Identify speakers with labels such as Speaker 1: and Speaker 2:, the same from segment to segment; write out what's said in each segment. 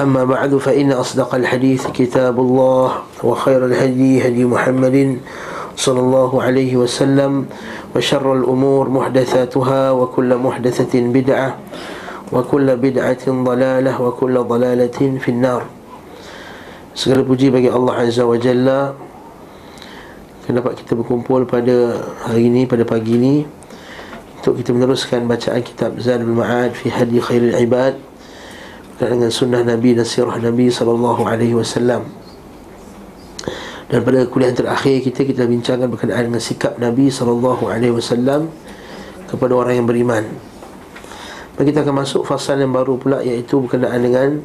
Speaker 1: أما بعد فإن أصدق الحديث كتاب الله وخير الهدي هدي محمد صلى الله عليه وسلم وشر الأمور محدثاتها وكل محدثة بدعة وكل بدعة ضلالة وكل ضلالة في النار Segala puji bagi Allah Azza wa Jalla Kenapa kita berkumpul pada hari ini, pada pagi ini Untuk kita meneruskan bacaan kitab Zadul Ma'ad Fi Hadi Khairul Ibad Dengan sunnah Nabi dan sirah Nabi Sallallahu Alaihi Wasallam dan pada kuliah terakhir kita kita bincangkan berkenaan dengan sikap Nabi sallallahu alaihi wasallam kepada orang yang beriman. Dan kita akan masuk fasal yang baru pula iaitu berkenaan dengan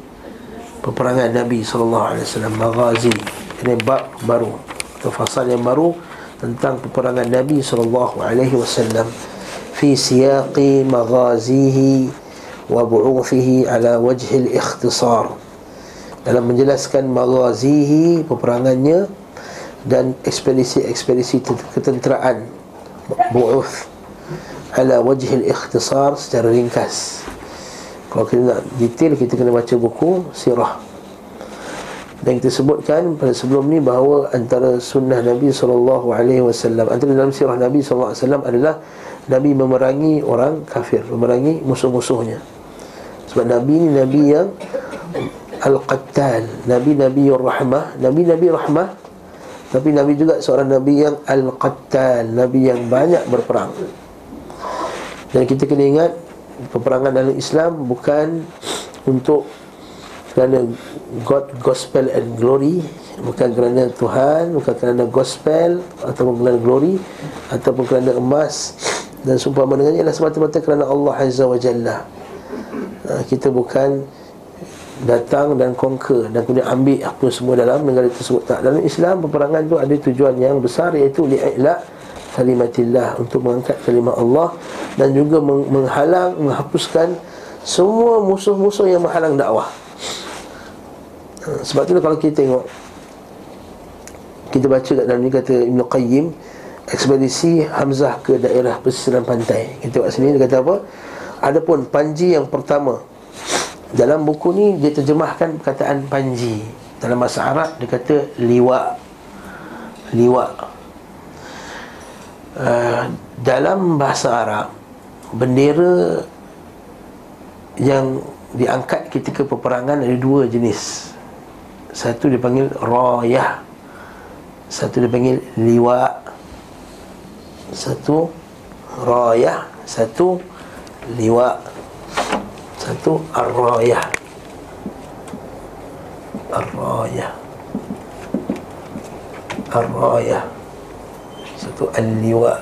Speaker 1: peperangan Nabi sallallahu alaihi wasallam maghazi. Ini bab baru atau fasal yang baru tentang peperangan Nabi sallallahu alaihi wasallam fi siyaqi maghazihi wa bu'uthihi ala wajhi al-ikhtisar. Dalam menjelaskan maghazihi peperangannya dan ekspedisi-ekspedisi ketenteraan. Bu'uth ala wajhil ikhtisar secara ringkas. Kalau kita nak detail kita kena baca buku sirah. Dan kita sebutkan pada sebelum ni bahawa antara sunnah Nabi SAW antara dalam sirah Nabi SAW adalah Nabi memerangi orang kafir memerangi musuh-musuhnya sebab Nabi ni Nabi yang Al-Qattal Nabi-Nabi Rahmah. Nabi-Nabi Rahmah. Tapi Nabi juga seorang Nabi yang Al-Qattal Nabi yang banyak berperang. Dan kita kena ingat Peperangan dalam Islam bukan Untuk Kerana God, Gospel and Glory. Bukan kerana Tuhan Bukan kerana Gospel Ataupun kerana Glory Ataupun kerana emas. Dan sumpah mendengarnya adalah semata-mata kerana Allah Azza wa Jalla ha, Kita bukan datang dan conquer dan kemudian ambil apa semua dalam negara tersebut. Tak dalam Islam peperangan itu ada tujuan yang besar iaitu li'ila kalimatillah untuk mengangkat kalimat Allah dan juga menghalang menghapuskan semua musuh-musuh yang menghalang dakwah. Ha, sebab itu kalau kita tengok kita baca kat dalam ni kata Ibn Qayyim ekspedisi Hamzah ke daerah pesisir pantai. Kita tengok sini dia kata apa adapun panji yang pertama dalam buku ni dia terjemahkan perkataan panji. Dalam bahasa Arab dia kata liwa. Liwa. Uh, Dalam bahasa Arab Bendera Yang diangkat ketika peperangan ada dua jenis. Satu dipanggil rayah Satu dipanggil liwa Satu rayah Satu liwa. Satu Ar-Rayah. Ar-Rayah. Ar-Rayah. Satu Al-Liwa.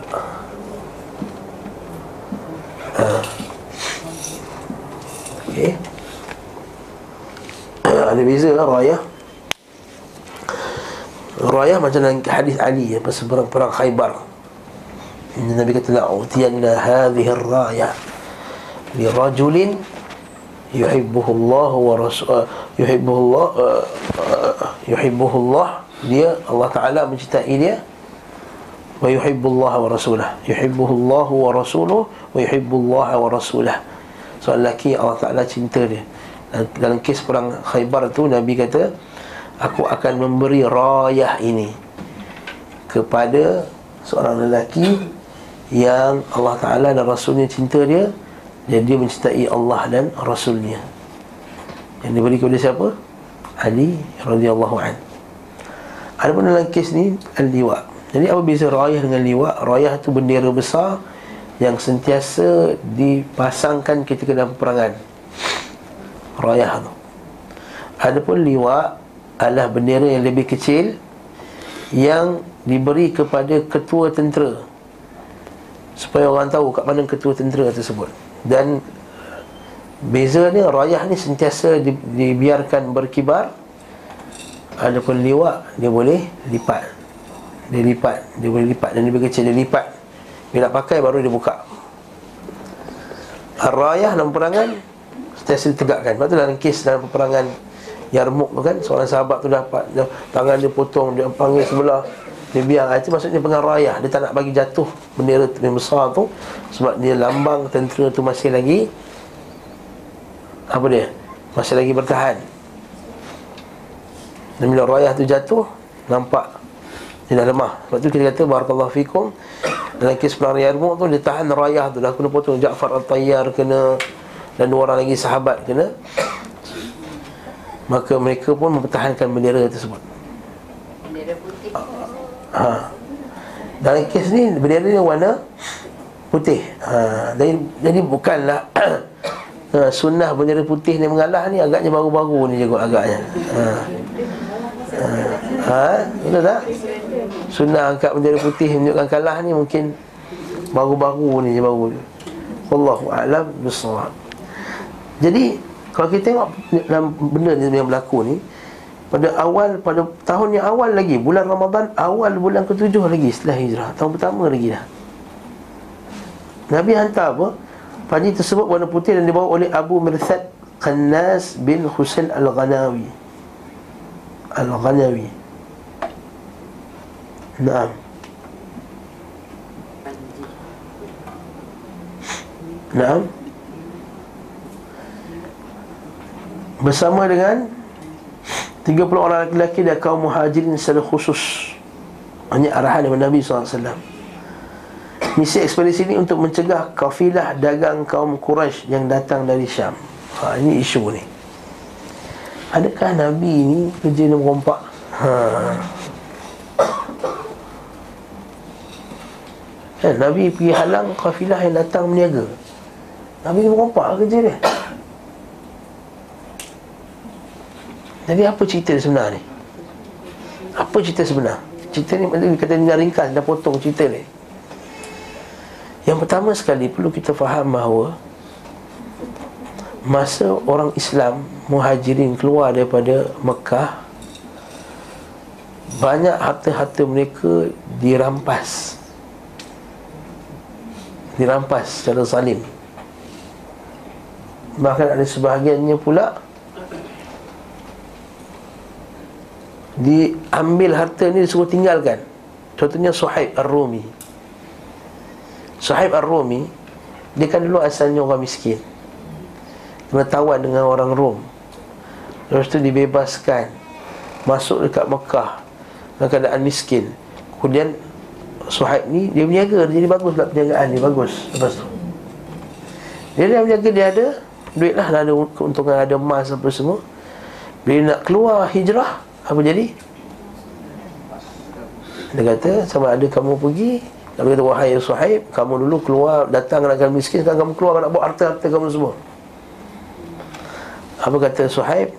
Speaker 1: Ha. Okey. Ada beza lah Rayah. Rayah macam dalam hadis Ali ya, Pasal perang-perang khaybar. Nabi kata La'utiyanna hadhihi ar-rayah Li rajulin yuhibbuhu Allah wa rasul uh, yuhibbuhu Allah uh, uh, yuhibbuhu Allah dia Allah Taala mencintai dia. wa yuhibbu Allah wa rasulah yuhibbuhu Allah wa rasuluh wa yuhibbu Allah wa rasulah soal lelaki Allah Taala cinta dia. Dan dalam kes perang Khaybar tu Nabi kata aku akan memberi rayah ini kepada seorang lelaki yang Allah Taala dan Rasulnya cinta dia dan dia mencintai Allah dan Rasulnya Yang diberi kepada siapa? Ali radhiyallahu an. Ada pun dalam kes ni Al-Liwa Jadi apa beza rayah dengan liwa? Rayah tu bendera besar Yang sentiasa dipasangkan ketika dalam peperangan Rayah tu Ada pun liwa adalah bendera yang lebih kecil Yang diberi kepada ketua tentera Supaya orang tahu kat mana ketua tentera tersebut dan beza ni rayah ni sentiasa di, dibiarkan berkibar. Ada pun liwak Dia boleh lipat. Dia lipat Dia boleh lipat. Dan lebih kecil Dia lipat. Bila nak pakai baru dia buka. Ar-Rayah dalam perangan Setiasa ditegakkan. Lepas tu dalam kes dalam peperangan Yarmuk kan Seorang sahabat tu dapat dia, Tangan dia potong Dia panggil sebelah Dia biar Itu maksudnya pengarayah. Dia tak nak bagi jatuh Bendera yang besar tu Sebab dia lambang tentera tu masih lagi Apa dia Masih lagi bertahan. Dan bila rayah tu jatuh Nampak Dia dah lemah. Sebab tu kita kata Barakallahu fikum dalam kes perang Yarmuk tu dia tahan rayah tu. Dah kena potong. Ja'far Al-Tayyar kena dan dua orang lagi sahabat kena. Maka mereka pun mempertahankan bendera tersebut ha. dalam kes ni bendera ni warna putih ha. jadi, jadi bukanlah ha, sunnah bendera putih ni mengalah ni agaknya baru-baru ni juga agaknya ha. Ha. ha. betul tak? Sunnah angkat bendera putih menunjukkan kalah ni mungkin baru-baru ni je baru. Wallahu a'lam bissawab. Jadi kalau kita tengok dalam benda ni yang berlaku ni pada awal pada tahun yang awal lagi bulan Ramadan awal bulan ketujuh lagi setelah hijrah tahun pertama lagi dah. Nabi hantar apa? Panji tersebut warna putih dan dibawa oleh Abu Mirthad Qannas bin Husain Al-Ghanawi. Al-Ghanawi. Naam. Naam. Bersama dengan 30 orang lelaki dan kaum muhajirin secara khusus. Hanya arahan dari Nabi SAW Misi ekspedisi ini untuk mencegah kafilah dagang kaum Quraisy yang datang dari Syam. Ha, Ini isu ni. Adakah Nabi ni kerja ni merompak? Haa kan? Nabi pergi halang kafilah yang datang meniaga. Nabi merompak kerja dia Jadi apa cerita sebenar ni? Apa cerita sebenar? Cerita ni dia kata dia ringkas Dah potong cerita ni Yang pertama sekali perlu kita faham bahawa Masa orang Islam Muhajirin keluar daripada Mekah Banyak harta-harta mereka Dirampas dirampas secara salim bahkan ada sebahagiannya pula diambil harta ni disuruh tinggalkan. Contohnya Suhaib Ar-Rumi. Suhaib Ar-Rumi dia kan dulu asalnya orang miskin. Kena tawan dengan orang Rom. Lepas tu dibebaskan. Masuk dekat Mekah. Dalam keadaan miskin. Kemudian Suhaib ni dia berniaga. Jadi bagus pula perniagaan ni bagus. Lepas tu. Dia dah berniaga dia ada duit lah. Ada keuntungan ada emas apa semua. Bila nak keluar hijrah apa jadi? Dia kata sama ada kamu pergi Nabi kata wahai Suhaib kamu dulu keluar datang dengan miskin sekarang kamu keluar nak bawa harta-harta kamu semua. Apa kata Suhaib?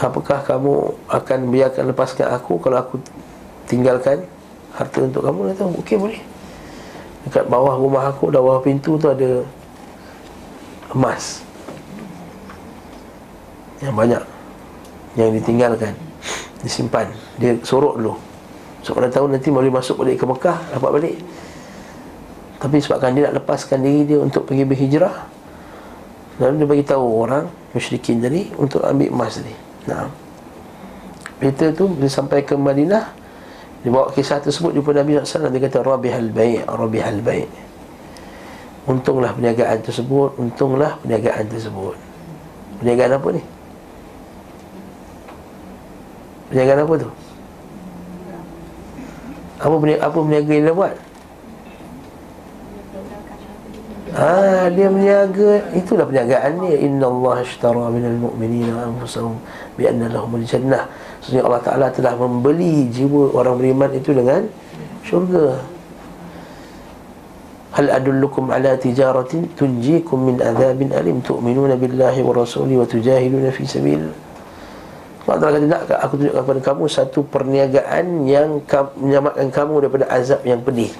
Speaker 1: Apakah kamu akan biarkan lepaskan aku Kalau aku tinggalkan harta untuk kamu? Dia tahu okey boleh. Dekat bawah rumah aku dah bawah pintu tu ada emas. Yang banyak yang ditinggalkan disimpan. Dia sorok dulu. So pada tahun nanti boleh masuk balik ke Mekah dapat balik. Tapi sebabkan dia nak lepaskan diri dia untuk pergi berhijrah lalu dia bagi tahu orang musyrikin tadi untuk ambil emas tadi. Nah Peter tu dia sampai ke Madinah dia bawa kisah tersebut jumpa Nabi SAW Dia kata Rabihal baik Rabihal baik Untunglah perniagaan tersebut Untunglah perniagaan tersebut. Perniagaan apa ni? Perniagaan apa tu? Apa perniagaan, apa perniagaan yang dia buat? Ah, dia berniaga itulah perniagaan dia. Inna Allah ashtara minal mu'minina anfusahum bi anna lahumul jannah. Sebenarnya Allah Ta'ala telah membeli jiwa orang beriman itu dengan syurga. Hal adullukum ala tijaratin tunjikum min azabin alim. Tu'minuna billahi wa rasuli wa tujahiluna fi sabil Allah Ta'ala kata nak aku tunjukkan kepada kamu satu perniagaan yang menyelamatkan kamu daripada azab yang pedih.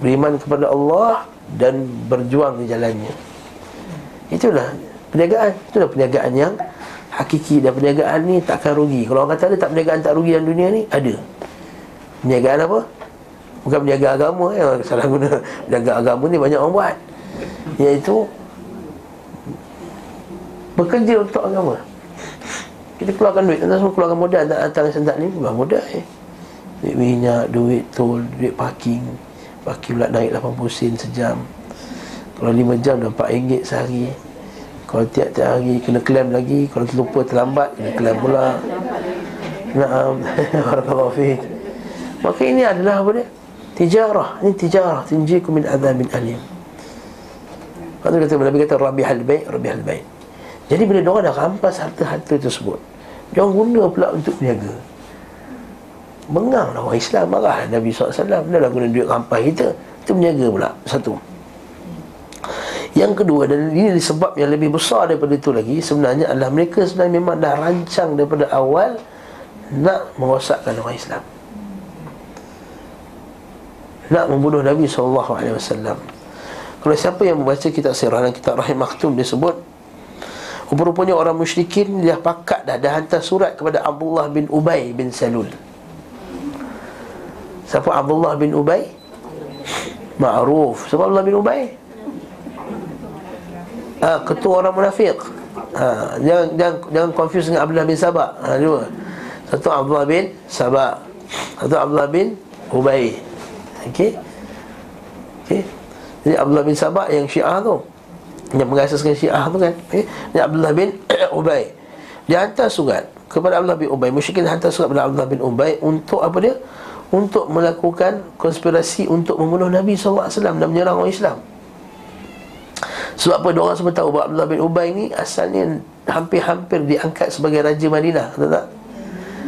Speaker 1: Beriman kepada Allah dan berjuang di jalannya. Itulah perniagaan. Itulah perniagaan yang hakiki. Dan perniagaan ni takkan rugi. Kalau orang kata ada tak perniagaan tak rugi dalam dunia ni? Ada. Perniagaan apa? Bukan perniagaan agama ya. Salah guna. Perniagaan agama ni banyak orang buat. Iaitu Bekerja untuk agama Kita keluarkan duit. Kita semua keluarkan modal. Tak datang sentak ni Keluar modal eh. Duit minyak, duit tol, duit parking. Parking pula naik 80 sen sejam. Kalau 5 jam dah 4 ringgit sehari. Kalau tiap-tiap hari kena klaim lagi Kalau terlupa terlambat kena klaim pula. Naam. Barakallahu fiqh Maka ini adalah apa dia? Tijarah. Ini tijarah. Tinjiku min azabin alim. Lepas kata Nabi kata Rabi halbaik Rabi halbaik Jadi bila diorang dah rampas harta-harta tersebut Diorang guna pula untuk berniaga. Mengang lah orang Islam Marah Nabi SAW Dia dah guna duit rampas kita Itu berniaga pula. Satu. Yang kedua dan ini sebab yang lebih besar daripada itu lagi sebenarnya adalah mereka sebenarnya memang dah rancang daripada awal nak merosakkan orang Islam. Nak membunuh Nabi SAW Kalau siapa yang membaca kitab sirah dan kitab Rahim Maktum dia sebut Rupa-rupanya orang musyrikin Dia pakat dah Dah hantar surat kepada Abdullah bin Ubay bin Salul Siapa Abdullah bin Ubay? Ma'ruf Siapa Abdullah bin Ubay? ha, ketua orang munafik. Ha, jangan jangan jangan confuse dengan Abdullah bin Sabah. Ha, dua. Satu Abdullah bin Sabah. Satu Abdullah bin Ubay. Okey. Okey. Jadi Abdullah bin Sabah yang Syiah tu. Yang mengasaskan Syiah tu kan. Ini Abdullah bin Ubay. Dia hantar surat kepada Abdullah bin Ubay. Musyrikin hantar surat kepada Abdullah bin Ubay untuk apa dia? Untuk melakukan konspirasi untuk membunuh Nabi SAW dan menyerang orang Islam. Sebab apa orang semua tahu bahawa Abdullah bin Ubay ni asalnya hampir-hampir diangkat sebagai Raja Madinah Tahu tak?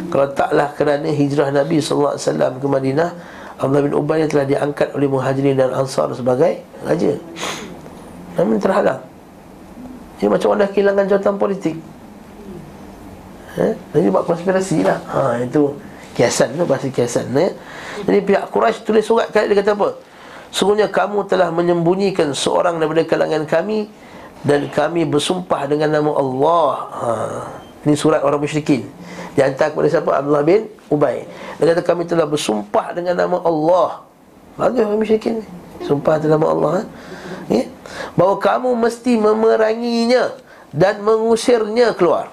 Speaker 1: Kalau taklah kerana hijrah Nabi SAW ke Madinah Abdullah bin Ubay telah diangkat oleh Muhajirin dan Ansar sebagai Raja Namun terhalang Ini macam orang dah kehilangan jawatan politik eh? Jadi buat konspirasi lah ha, Itu kiasan tu, bahasa kiasan eh? Jadi pihak Quraisy tulis surat kali dia kata apa? Sungguhnya kamu telah menyembunyikan seorang daripada kalangan kami Dan kami bersumpah dengan nama Allah ha. Ini surat orang musyrikin Dihantar kepada siapa? Abdullah bin Ubay Dia kata kami telah bersumpah dengan nama Allah Bagus orang musyrikin Sumpah dengan nama Allah ha? Ya? Bahawa kamu mesti memeranginya Dan mengusirnya keluar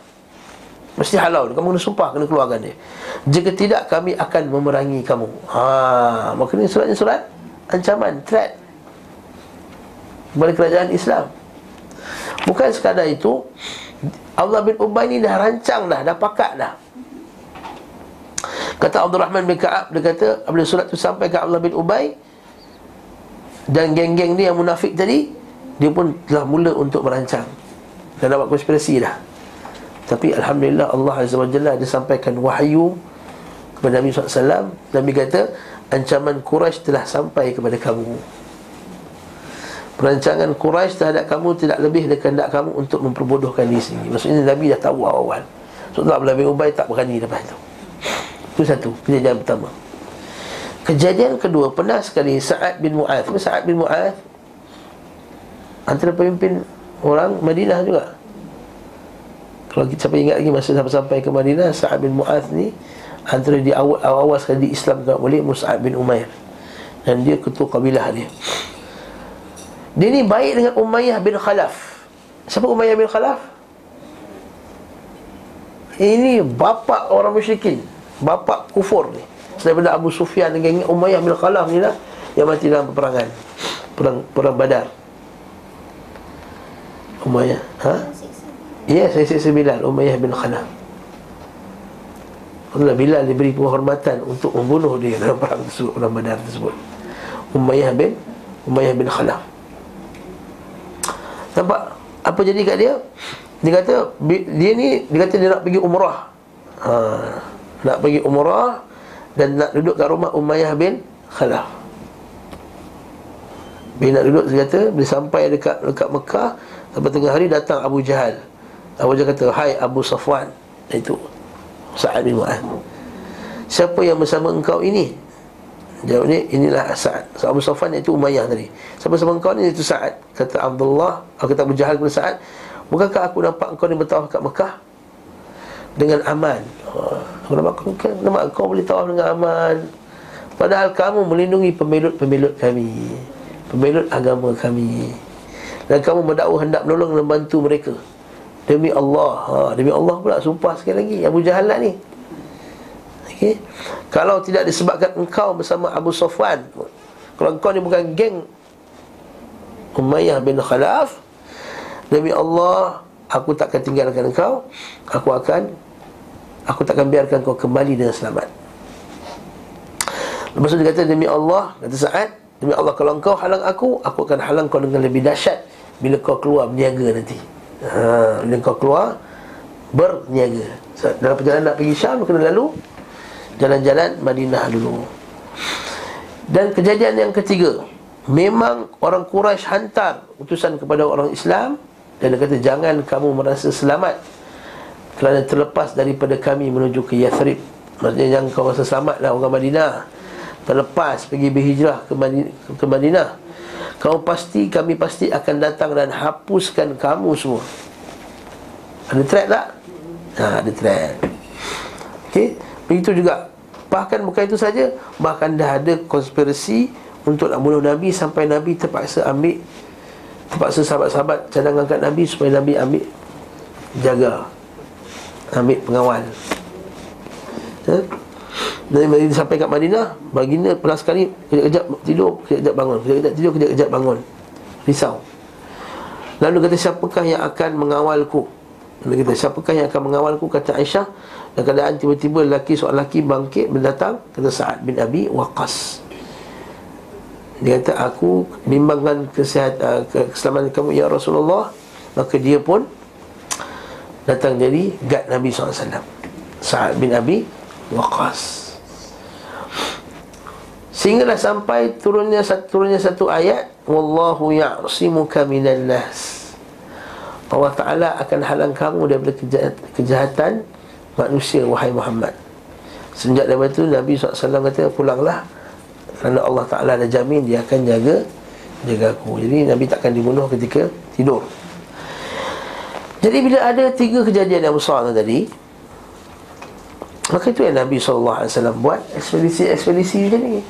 Speaker 1: Mesti halau Kamu kena sumpah Kena keluarkan dia Jika tidak kami akan memerangi kamu ha, Maka ini suratnya surat ancaman, threat kepada kerajaan Islam. Bukan sekadar itu, Allah bin Ubay ni dah rancang dah, dah pakat dah. Kata Abdul Rahman bin Ka'ab, dia kata, apabila surat itu sampai ke Allah bin Ubay, dan geng-geng ni yang munafik tadi, dia pun telah mula untuk merancang. Dan dapat konspirasi dah. Tapi Alhamdulillah Allah Azza wa Jalla dia sampaikan wahyu kepada Nabi SAW Nabi kata ancaman Quraisy telah sampai kepada kamu. Perancangan Quraisy terhadap kamu tidak lebih dari kehendak kamu untuk memperbodohkan diri sendiri. Maksudnya Nabi dah tahu awal-awal. Sebab Abdullah bin Ubay tak berani lepas itu. Itu satu, kejadian pertama. Kejadian kedua, pernah sekali Sa'ad bin Mu'ad. Sa'ad bin Mu'ad antara pemimpin orang Madinah juga. Kalau kita sampai ingat lagi masa sampai ke Madinah, Sa'ad bin Mu'ad ni Antara di awal, awal sekali diislamkan oleh Mus'ab bin Umair Dan dia ketua kabilah dia Dia ni baik dengan Umayyah bin Khalaf Siapa Umayyah bin Khalaf? Ini bapa orang musyrikin Bapa kufur ni Daripada Abu Sufyan dengan Umayyah bin Khalaf ni lah Yang mati dalam peperangan Perang, perang badar Umayyah Ha? Ya, saya siksa Bilal Umayyah bin Khalaf Allah Bilal diberi penghormatan untuk membunuh dia dalam perang tersebut dalam badar tersebut Umayyah bin Umayyah bin Khalaf Nampak apa jadi kat dia? Dia kata dia ni dia kata dia nak pergi umrah. Ha, nak pergi umrah dan nak duduk kat rumah Umayyah bin Khalaf. Bila nak duduk dia kata bila sampai dekat dekat Mekah sampai tengah hari datang Abu Jahal. Abu Jahal kata, "Hai Abu Safwan." Itu Sa'ad bin Mu'ad Siapa yang bersama engkau ini? Jawab ni, inilah Sa'ad so, Abu Safan iaitu Umayyah tadi Siapa bersama engkau ni? Itu Sa'ad Kata Abdullah kata Abu Jahal kepada Sa'ad Bukankah aku nampak engkau ni bertawaf kat Mekah? Dengan aman. Kenapa kau, kenapa kau boleh tawaf dengan aman? Padahal kamu melindungi pemilut-pemilut kami. Pemilut agama kami. Dan kamu mendakwah hendak menolong dan membantu mereka. Demi Allah. Ha, demi Allah pula sumpah sekali lagi Abu lah ni. Okay. Kalau tidak disebabkan engkau bersama Abu Sofwan Kalau engkau ni bukan geng Umayyah bin Khalaf Demi Allah Aku takkan tinggalkan engkau Aku akan Aku takkan biarkan kau kembali dengan selamat. Lepas tu dia kata Demi Allah Kata saat Demi Allah kalau engkau halang aku Aku akan halang kau dengan lebih dahsyat Bila kau keluar berniaga nanti. Ha, Bila kau keluar Berniaga. Dalam perjalanan nak pergi Syam Kena lalu jalan-jalan Madinah dulu. Dan kejadian yang ketiga memang orang Quraisy hantar utusan kepada orang Islam dan dia kata jangan kamu merasa selamat kerana terlepas daripada kami menuju ke Yathrib. Maksudnya jangan kau rasa selamatlah orang Madinah. Terlepas pergi berhijrah ke Madinah, ke Madinah. Kamu pasti kami pasti akan datang dan hapuskan kamu semua. Ada threat tak? Ha, ada threat. Okey? Begitu juga. Bahkan bukan itu saja. Bahkan dah ada konspirasi Untuk nak bunuh Nabi Sampai Nabi terpaksa ambil Terpaksa sahabat-sahabat cadangan kat Nabi Supaya Nabi ambil Jaga Ambil pengawal ya? Dan Nabi sampai kat Madinah Baginda pernah sekali Kejap-kejap tidur Kejap-kejap bangun Kejap-kejap tidur Kejap-kejap bangun Risau Lalu kata siapakah yang akan mengawalku Lalu kata siapakah yang akan mengawalku Kata Aisyah dan keadaan tiba-tiba lelaki seorang lelaki bangkit mendatang kata Sa'ad bin Abi Waqas. Dia kata aku bimbangkan kesihatan keselamatan kamu ya Rasulullah. Maka dia pun datang jadi gad Nabi SAW Sa'ad bin Abi Waqas Sehinggalah sampai turunnya satu, turunnya satu ayat Wallahu ya'simuka minan nas. Allah Ta'ala akan halang kamu daripada kejahatan manusia wahai Muhammad. Sejak daripada itu Nabi SAW kata pulanglah. Kerana Allah Ta'ala dah jamin dia akan jaga Jaga aku. Jadi Nabi takkan dibunuh ketika tidur Jadi bila ada tiga kejadian yang besar tadi Maka itu yang Nabi SAW buat ekspedisi-ekspedisi macam ni.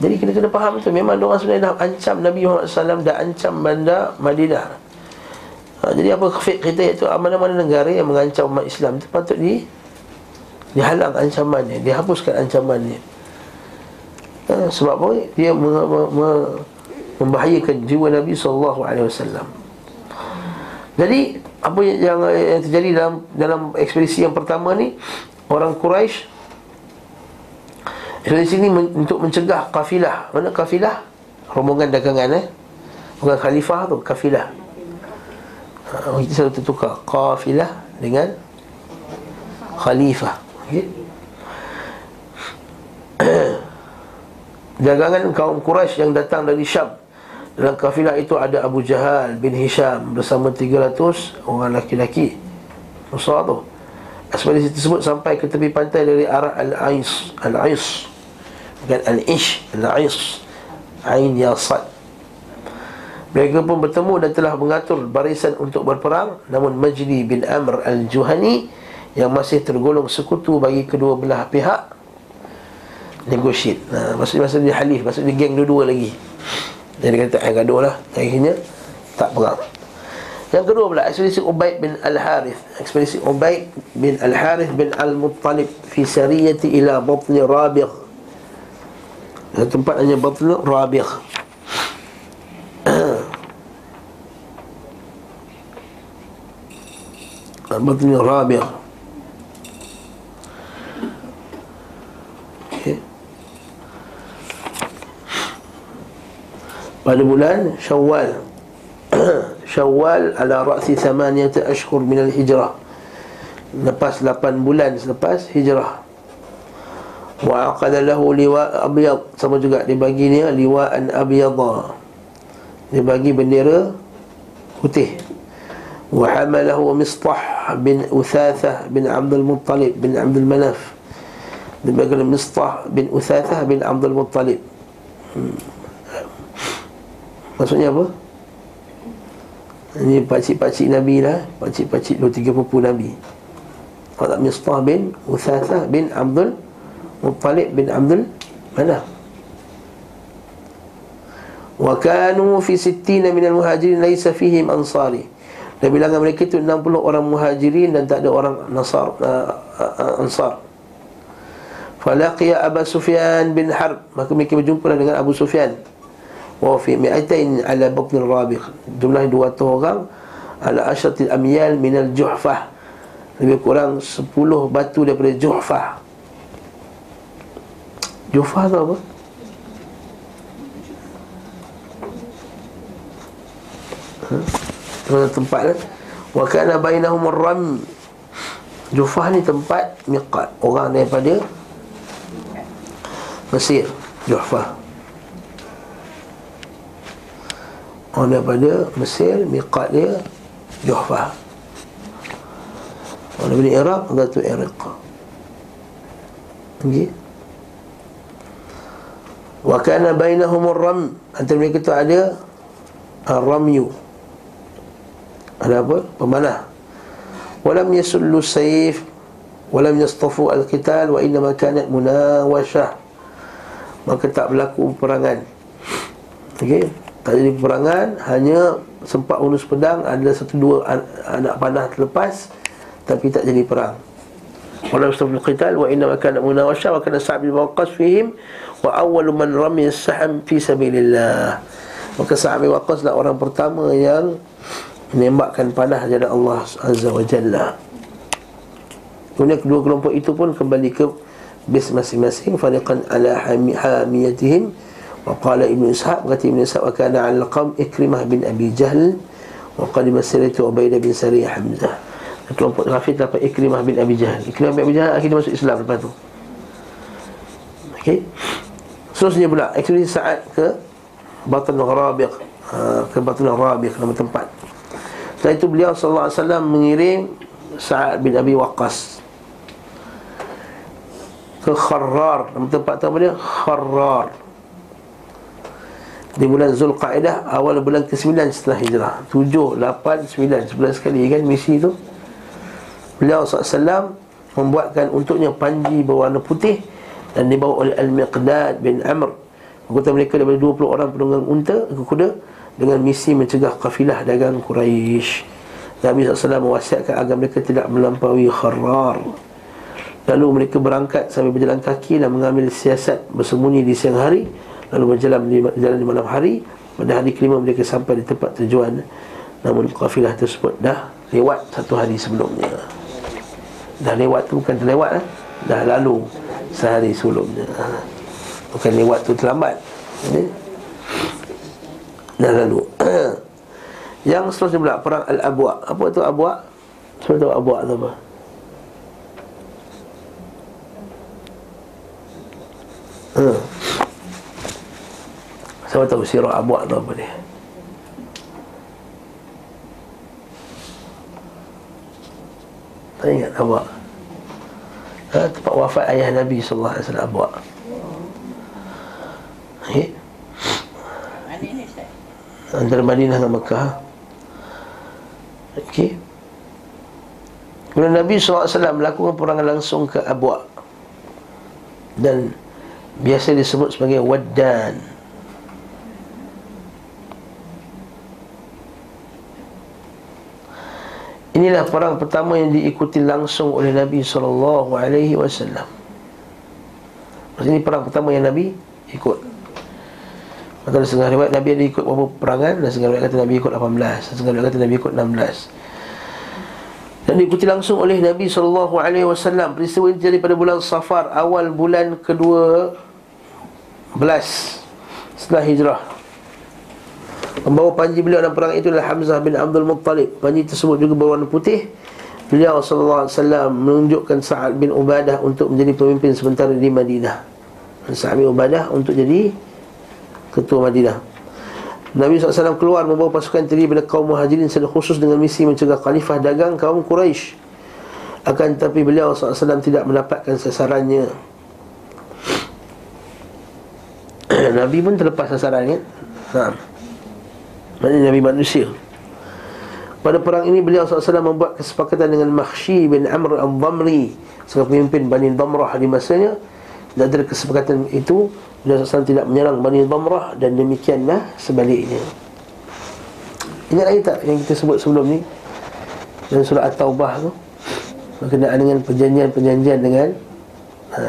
Speaker 1: Jadi kita kena faham tu Memang orang sebenarnya dah ancam Nabi Muhammad SAW Dah ancam bandar Madinah. Ha, Jadi apa fiqh kita iaitu Mana-mana negara yang mengancam umat Islam itu Patut di Dihalang ancamannya Dihapuskan ancamannya. Ha, Sebab apa? Dia me, me, me, membahayakan jiwa Nabi SAW Jadi Apa yang, yang terjadi dalam dalam ekspedisi yang pertama ni Orang Quraisy Ekspedisi ini men, untuk mencegah kafilah. Mana kafilah? Rombongan dagangan eh? Bukan khalifah tu, kafilah. Uh, Kita selalu tertukar. Qafilah dengan Khalifah. Okay. Dagangan kaum Quraisy yang datang dari Syam Dalam kafilah itu ada Abu Jahal bin Hisham Bersama 300 orang laki-laki Besar tu. Ekspedisi tersebut sampai ke tepi pantai dari arah Al-Ais. Al-Ais. Bukan Al-Ish Al-Ais. Ain Yasad. Mereka pun bertemu dan telah mengatur barisan untuk berperang. Namun Majli bin Amr al-Juhani Yang masih tergolong sekutu bagi kedua belah pihak Negotiate. Nah, Maksudnya masa dia halif, maksudnya geng dua-dua lagi jadi kata ayah gaduh lah Akhirnya. Tak perang. Yang kedua pula Ekspedisi Ubaid bin Al-Harith. Ekspedisi Ubaid bin Al-Harith bin Al-Muttalib Fi syariyati ila batni rabiq Satu tempat hanya batni rabiq Batni rabiq pada bulan Syawal Syawal ala ra'si samaniyata ashhur min al-hijrah lepas 8 bulan selepas hijrah. Wa aqada lahu liwa abyad. Sama juga dibagi dia liwa'an abyadha. Dibagi bendera putih. Wa hamalahu misbah bin uthathah bin abdul muttalib bin abdul manaf. Dibagi misbah bin uthathah bin abdul muttalib. Hmm. Maksudnya apa? Ini pakcik-pakcik Nabi lah. Pakcik-pakcik dua tiga pupu Nabi. Pada Mistah bin Uthathah bin Abdul Muttalib bin Abdul Manaf. Wa kanu fi sittina minal muhajirin Laisa fihim ansari. Dan bilangan mereka itu 60 orang muhajirin Dan tak ada orang nasar uh, uh, ansar. Falaqiya Abu Sufyan bin Harb. Maka mereka berjumpa dengan Abu Sufyan Wa fi mi'atain ala batn rabiq Jumlah 200 orang Ala asyatil amyal minal juhfah. Lebih kurang 10 batu daripada juhfah. Juhfah tu apa? Mana tempat kan Wa kana bainahum ram Jufah ni tempat miqat. Orang daripada Mesir. Jufah Orang daripada Mesir Miqat dia Jufah Orang daripada Iraq Datu Iraq Okay Wa kana bainahum ram Antara mereka tu ada Ar-Ramyu. Ada apa? Pemanah Walam yasullu sayf Walam yastafu al-qital Wa innama kanat munawashah Maka tak berlaku perangan Okey Tak jadi perangan Hanya sempat unus pedang Ada satu dua anak panah terlepas Tapi tak jadi perang Walam yastafu al-qital Wa innama kanat munawashah Wa kanat sa'ab bin waqas fihim Wa awalu man rami saham fi sabilillah Maka sa'ab bin waqas lah orang pertama yang menembakkan panah kepada Allah Azza wa Jalla. Kemudian kedua kelompok itu pun kembali ke bis masing-masing fariqan ala hamiyatihim wa qala ibnu ishaq kata ibnu ishaq wa kana al qam ikrimah bin abi jahl wa qadima siratu ubaidah bin sariyah hamzah kelompok kafir dapat ikrimah bin abi jahl ikrimah bin abi jahl akhirnya masuk Islam lepas tu. Okey seterusnya pula ekspedisi saat ke Batan Rabiq ha, ke Batan Rabiq nama tempat. Setelah itu beliau wasallam mengirim Sa'ad bin Abi Waqqas ke Kharrar. Nama tempat tu apa dia? Kharrar di bulan Zulqaidah awal bulan ke-9 setelah hijrah. 7, 8, 9 11 sekali kan misi tu? Beliau SAW membuatkan untuknya panji berwarna putih dan dibawa oleh Al-Miqdad bin Amr. Kota mereka daripada 20 orang penunggang unta kuda dengan misi mencegah kafilah dagang Quraisy. Nabi SAW mewasiatkan agar mereka tidak melampaui kharar. Lalu mereka berangkat sambil berjalan kaki dan mengambil siasat bersembunyi di siang hari Lalu berjalan di, jalan di malam hari Pada hari kelima mereka sampai di tempat tujuan Namun kafilah tersebut dah lewat satu hari sebelumnya Dah lewat tu bukan terlewat eh? Dah lalu sehari sebelumnya Bukan lewat tu terlambat Jadi dah lalu Yang seterusnya pula Perang Al-Abwa Apa tu Abwa? Siapa tahu Abwa tu apa? Hmm. Siapa tahu sirah Abwa tu apa dia? Tak ingat Abwa ha, Tempat wafat ayah Nabi SAW Abwa Okay antara Madinah dan Mekah. Okey. Kemudian Nabi SAW melakukan perangan langsung ke Abwa Dan biasa disebut sebagai Waddan Inilah perang pertama yang diikuti langsung oleh Nabi SAW Maksudnya ini perang pertama yang Nabi ikut. Maka ada setengah riwayat Nabi ada ikut beberapa perangan Dan setengah riwayat kata Nabi ikut 18 Dan setengah riwayat kata Nabi ikut 16 Dan diikuti langsung oleh Nabi SAW Peristiwa ini terjadi pada bulan Safar Awal bulan kedua belas Setelah hijrah Membawa panji beliau dalam perang itu adalah Hamzah bin Abdul Muttalib. Panji tersebut juga berwarna putih. Beliau SAW menunjukkan Sa'ad bin Ubadah Untuk menjadi pemimpin sementara di Madinah. Sa'ad bin Ubadah untuk jadi ketua Madinah. Nabi SAW keluar membawa pasukan terdiri pada kaum muhajirin secara khusus dengan misi mencegah khalifah dagang kaum Quraisy. Akan tetapi beliau SAW tidak mendapatkan sasarannya. Nabi pun terlepas sasarannya. Ha. Maksudnya Nabi manusia. Pada perang ini beliau SAW membuat kesepakatan dengan Makhshi bin Amr al-Dhamri Sebagai pemimpin Bani Dhamrah di masanya. Dan dari kesepakatan itu Beliau SAW tidak menyerang Bani Dhamrah Dan demikianlah sebaliknya. Ingat lagi tak yang kita sebut sebelum ni? Dalam surah At-Taubah tu Berkenaan dengan perjanjian-perjanjian dengan ha,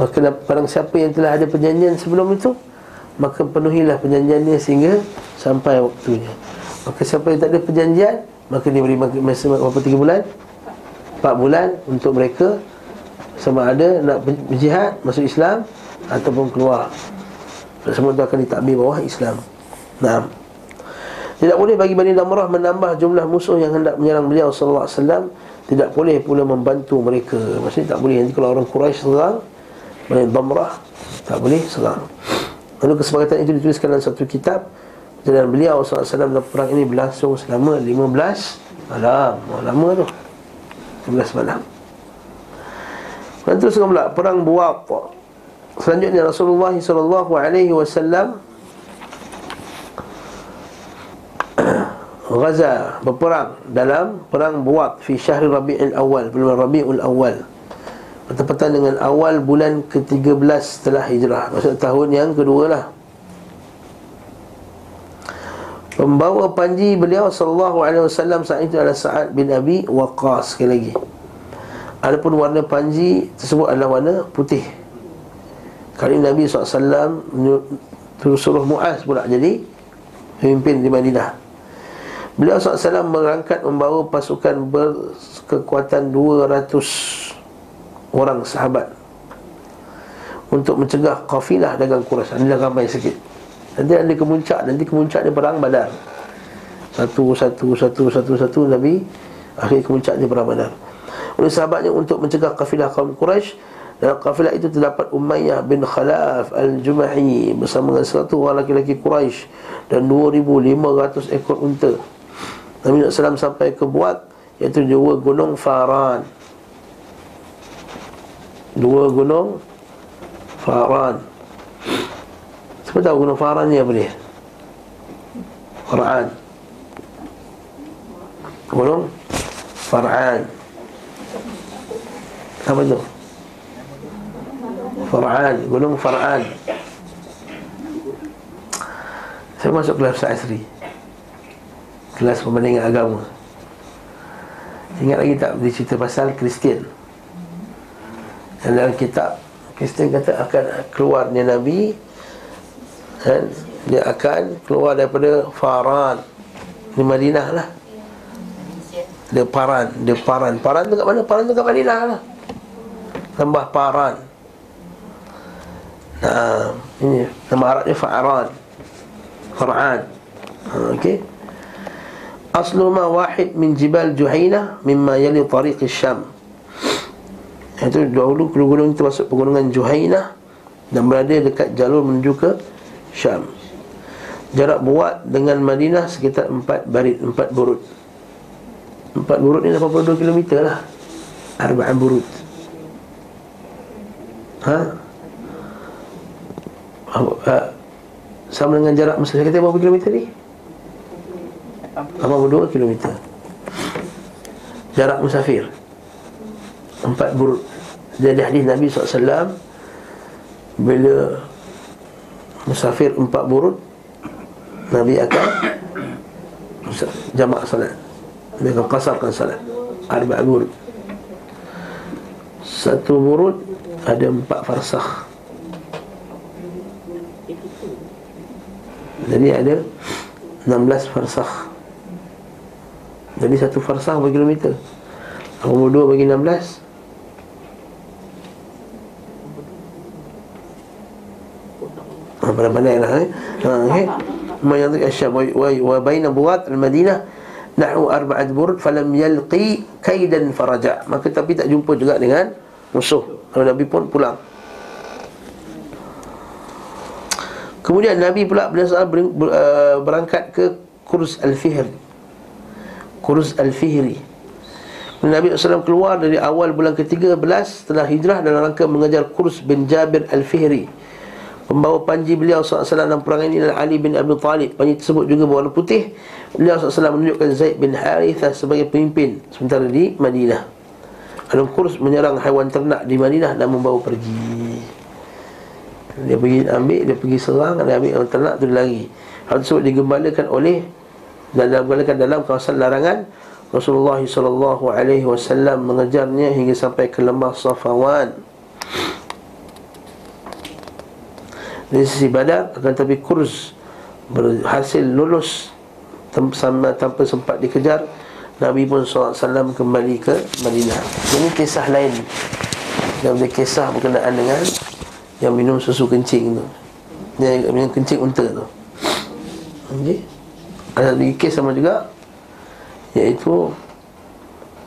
Speaker 1: Maka barang siapa yang telah ada perjanjian sebelum itu Maka penuhilah perjanjiannya sehingga sampai waktunya Maka siapa yang tak ada perjanjian Maka dia beri masa berapa tiga bulan Empat bulan untuk mereka Sama ada nak berjihad Masuk Islam Ataupun keluar Semua itu akan ditakbir bawah Islam Nah tidak boleh bagi Bani Damrah menambah jumlah musuh yang hendak menyerang beliau sallallahu alaihi wasallam. Tidak boleh pula membantu mereka. Maksudnya tak boleh nanti kalau orang Quraisy serang Bani Damrah tak boleh serang. Lalu kesepakatan itu dituliskan dalam satu kitab dan beliau SAW dalam perang ini berlangsung selama 15 malam. Oh, Lama tu. 15 malam. Dan terus pula perang buat Selanjutnya Rasulullah SAW Gaza berperang dalam perang buat fi syahr Rabiul Awal bulan Rabiul Awal bertepatan dengan awal bulan ke-13 setelah hijrah maksud tahun yang kedua lah Pembawa panji beliau sallallahu alaihi wasallam saat itu adalah Sa'ad bin Abi Waqqas sekali lagi. Adapun warna panji tersebut adalah warna putih. Kali Nabi SAW terus suruh Mu'az pula jadi pemimpin di Madinah. Beliau SAW merangkat membawa pasukan berkekuatan 200 orang sahabat untuk mencegah kafilah dagang Quraisy. Inilah ramai sikit. Nanti ada kemuncak Nanti kemuncak dia perang badar Satu, satu, satu, satu, satu Nabi Akhir kemuncak dia perang badar Oleh sahabatnya untuk mencegah kafilah kaum Quraisy Dalam kafilah itu terdapat Umayyah bin Khalaf al-Jumahi Bersama dengan satu orang laki-laki Quraisy Dan 2,500 ekor unta Nabi SAW sampai ke buat Iaitu dua gunung Faran Dua gunung Faran. Siapa tahu gunung Faran ni apa dia? Far'an. Gunung Far'an. Apa tu? Far'an. Gunung Far'an. Saya masuk kelas Asri Kelas perbandingan agama. Ingat lagi tak Dia cerita pasal Kristian Dalam kitab Kristian kata akan keluarnya Nabi kan? Dia akan keluar daripada Faran. Di Madinah lah. Dia Paran Dia Paran. Paran tu kat mana? Paran tu kat Madinah lah. Tambah Paran. Nah, ini nama Arabnya Fa'aran Far'an. Ha, Okey. Aslu ma wahid min jibal Juhaina Mimma yali tariq Syam Itu dahulu gunung itu masuk pegunungan Juhaina Dan berada dekat jalur menuju ke Syam. Jarak buat dengan Madinah sekitar 4 barit, 4 burut. 4 burut ni 82 km lah. Arba'an burut. Ha? ha? Sama dengan jarak Masa saya kata berapa kilometer ni? 82 km Jarak musafir 4 burut Jadi hadis Nabi SAW Bila musafir empat burut Nabi akan jamak salat. Nabi akan kasarkan salat. Arba' burut. Satu burut ada empat farsakh. Jadi ada 16 farsakh. Jadi satu farsakh berapa kilometer. 82 bagi 16 Pandai-pandai lah eh. ha, okay. Mayadri asyab wa, wa, baina buat al-Madinah Nahu arba'at burud Falam yalqi kaidan faraja. Maka tapi tak jumpa juga dengan musuh. Lalu Nabi pun pulang. Kemudian Nabi pula uh, berangkat ke Kurs Al-Fihr. Kurs Al-Fihri. Nabi SAW keluar dari awal bulan ke-13 Setelah hijrah dalam rangka mengajar Kurs bin Jabir Al-Fihri Pembawa panji beliau SAW dalam perang ini adalah Ali bin Abi Talib. Panji tersebut juga berwarna putih. Beliau SAW menunjukkan Zaid bin Harithah sebagai pemimpin Sementara di Madinah. Dalam kurs menyerang haiwan ternak di Madinah Dan membawa pergi. Dia pergi ambil, dia pergi serang Dia ambil haiwan ternak tu lari. Hal tersebut digembalakan oleh Dan digembalakan dalam kawasan larangan Rasulullah SAW mengejarnya hingga sampai ke lembah Safawan Dari sisi badan akan tapi kurs berhasil lulus sama tanpa sempat dikejar Nabi pun SAW kembali ke Madinah. Ini kisah lain. Yang ada kisah berkenaan dengan Yang minum susu kencing tu. Yang minum kencing unta tu. Okay. Ada lagi kisah sama juga Iaitu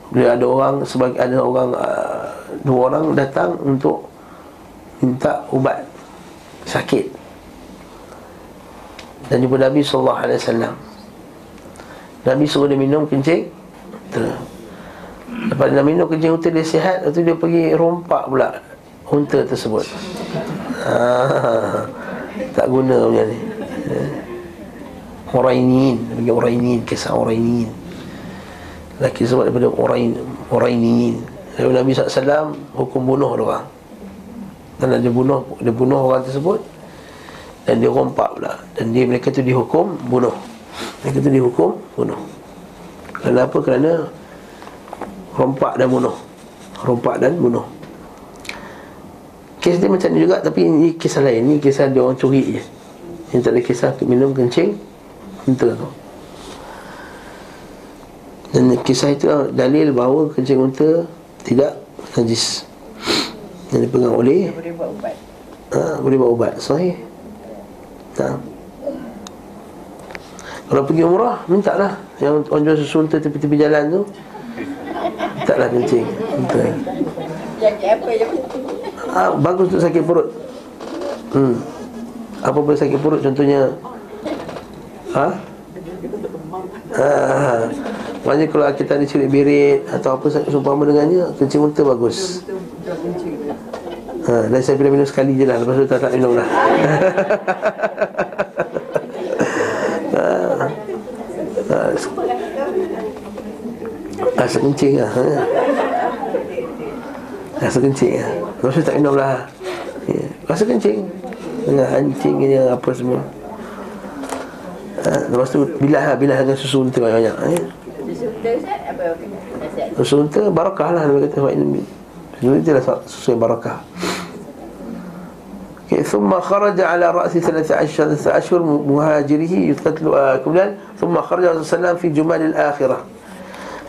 Speaker 1: Bila ada orang sebagai Ada orang uh, Dua orang datang untuk Minta ubat Sakit. Dan jumpa Nabi SAW Nabi suruh dia minum kencing. Unta Lepas dia minum kencing unta dia sihat. Lepas tu dia pergi rompak pula Unta tersebut. Ha, Tak guna punya ni. Urainin. Bagi Urainin Kisah Urainin. Laki sebab daripada Urain, Urainin. Nabi SAW Hukum bunuh orang Dan dia bunuh Dia bunuh orang tersebut Dan dia rompak pula. Dan dia mereka tu dihukum bunuh. Mereka tu dihukum bunuh. Kerana apa? Kerana Rompak dan bunuh. Rompak dan bunuh. Kes dia macam ni juga Tapi ini kisah lain. Ini kisah dia orang curi je. Ini tak ada kisah minum kencing Unta tu. Dan kisah itu dalil bahawa kencing unta Tidak najis Yang dipegang oleh? Boleh buat ubat. Ha, Boleh buat ubat. Sahih? Ha. Kalau pergi umrah, minta lah Yang orang jual susu unta tepi-tepi jalan tu. Minta. Lah kencing Unta ha, Bagus untuk sakit perut. Hmm. Apa pun sakit perut contohnya Ha? Ha, ha. Maksudnya kalau kita ada cilik birit Atau apa seumpama dengannya Kencing unta bagus ha, Dan saya bila minum sekali je lah Lepas tu tak tak minum lah. Rasa kencing lah ha? Rasa kencing lah. Rasa tak minum lah. Ya. Rasa kencing. Dengan hancing ni apa semua. Ha, Lepas tu bilah lah Bilah dengan susu unta banyak-banyak ya. Susu unta barakah lah Dia kata Susu unta lah susu yang barakah Okay, summa kharaja ala ra'si 13 أشهر مهاجره يقتل كمان ثم خرج رسول الله في جمال الآخرة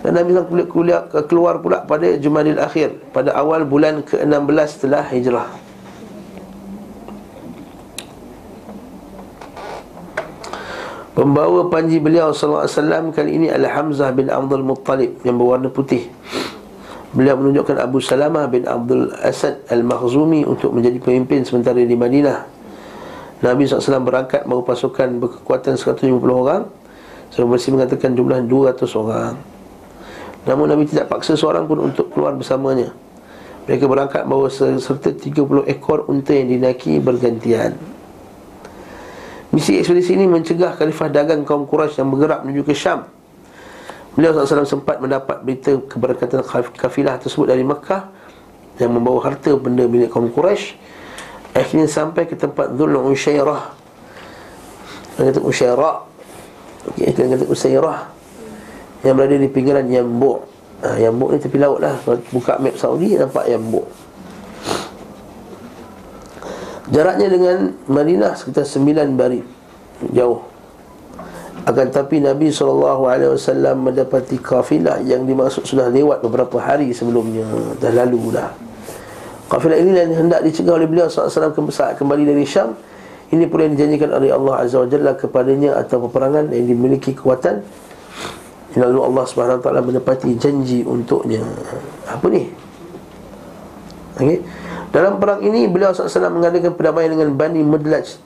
Speaker 1: dan Nabi SAW keluar pula pada Jumalil Akhir Pada awal bulan ke-16 setelah hijrah. Pembawa panji beliau SAW kali ini Al-Hamzah bin Abdul Muttalib Yang berwarna putih. Beliau menunjukkan Abu Salamah bin Abdul Asad Al-Makhzumi Untuk menjadi pemimpin sementara di Madinah. Nabi SAW berangkat bawa pasukan berkekuatan 150 orang. Sebab so, mengatakan jumlah 200 orang. Namun Nabi tidak paksa seorang pun untuk keluar bersamanya. Mereka berangkat bawa serta 30 ekor unta yang dinaki bergantian. Misi ekspedisi ini mencegah khalifah dagang kaum Quraisy yang bergerak menuju ke Syam Beliau SAW sempat mendapat berita keberkatan kafilah tersebut dari Mekah Yang membawa harta benda milik kaum Quraisy Akhirnya sampai ke tempat Dhul Usyairah Dia kata Usyairah Dia kata Usyairah yang berada di pinggiran Yambuk. Ha, Yambuk ni tepi laut lah. Buka map Saudi nampak Yambuk. Jaraknya dengan Madinah sekitar 9 bari Jauh akan tapi Nabi SAW mendapati kafilah yang dimaksud sudah lewat beberapa hari sebelumnya. Dah lalu dah. Kafilah ini yang hendak dicegah oleh beliau SAW kembali dari Syam. Ini pula yang dijanjikan oleh Allah Azza wa Jalla kepadanya Atau peperangan yang dimiliki kekuatan. Lalu Allah SWT menepati janji untuknya. Apa ni? Okay. Dalam perang ini beliau SAW mengadakan perdamaian dengan Bani Mudlaj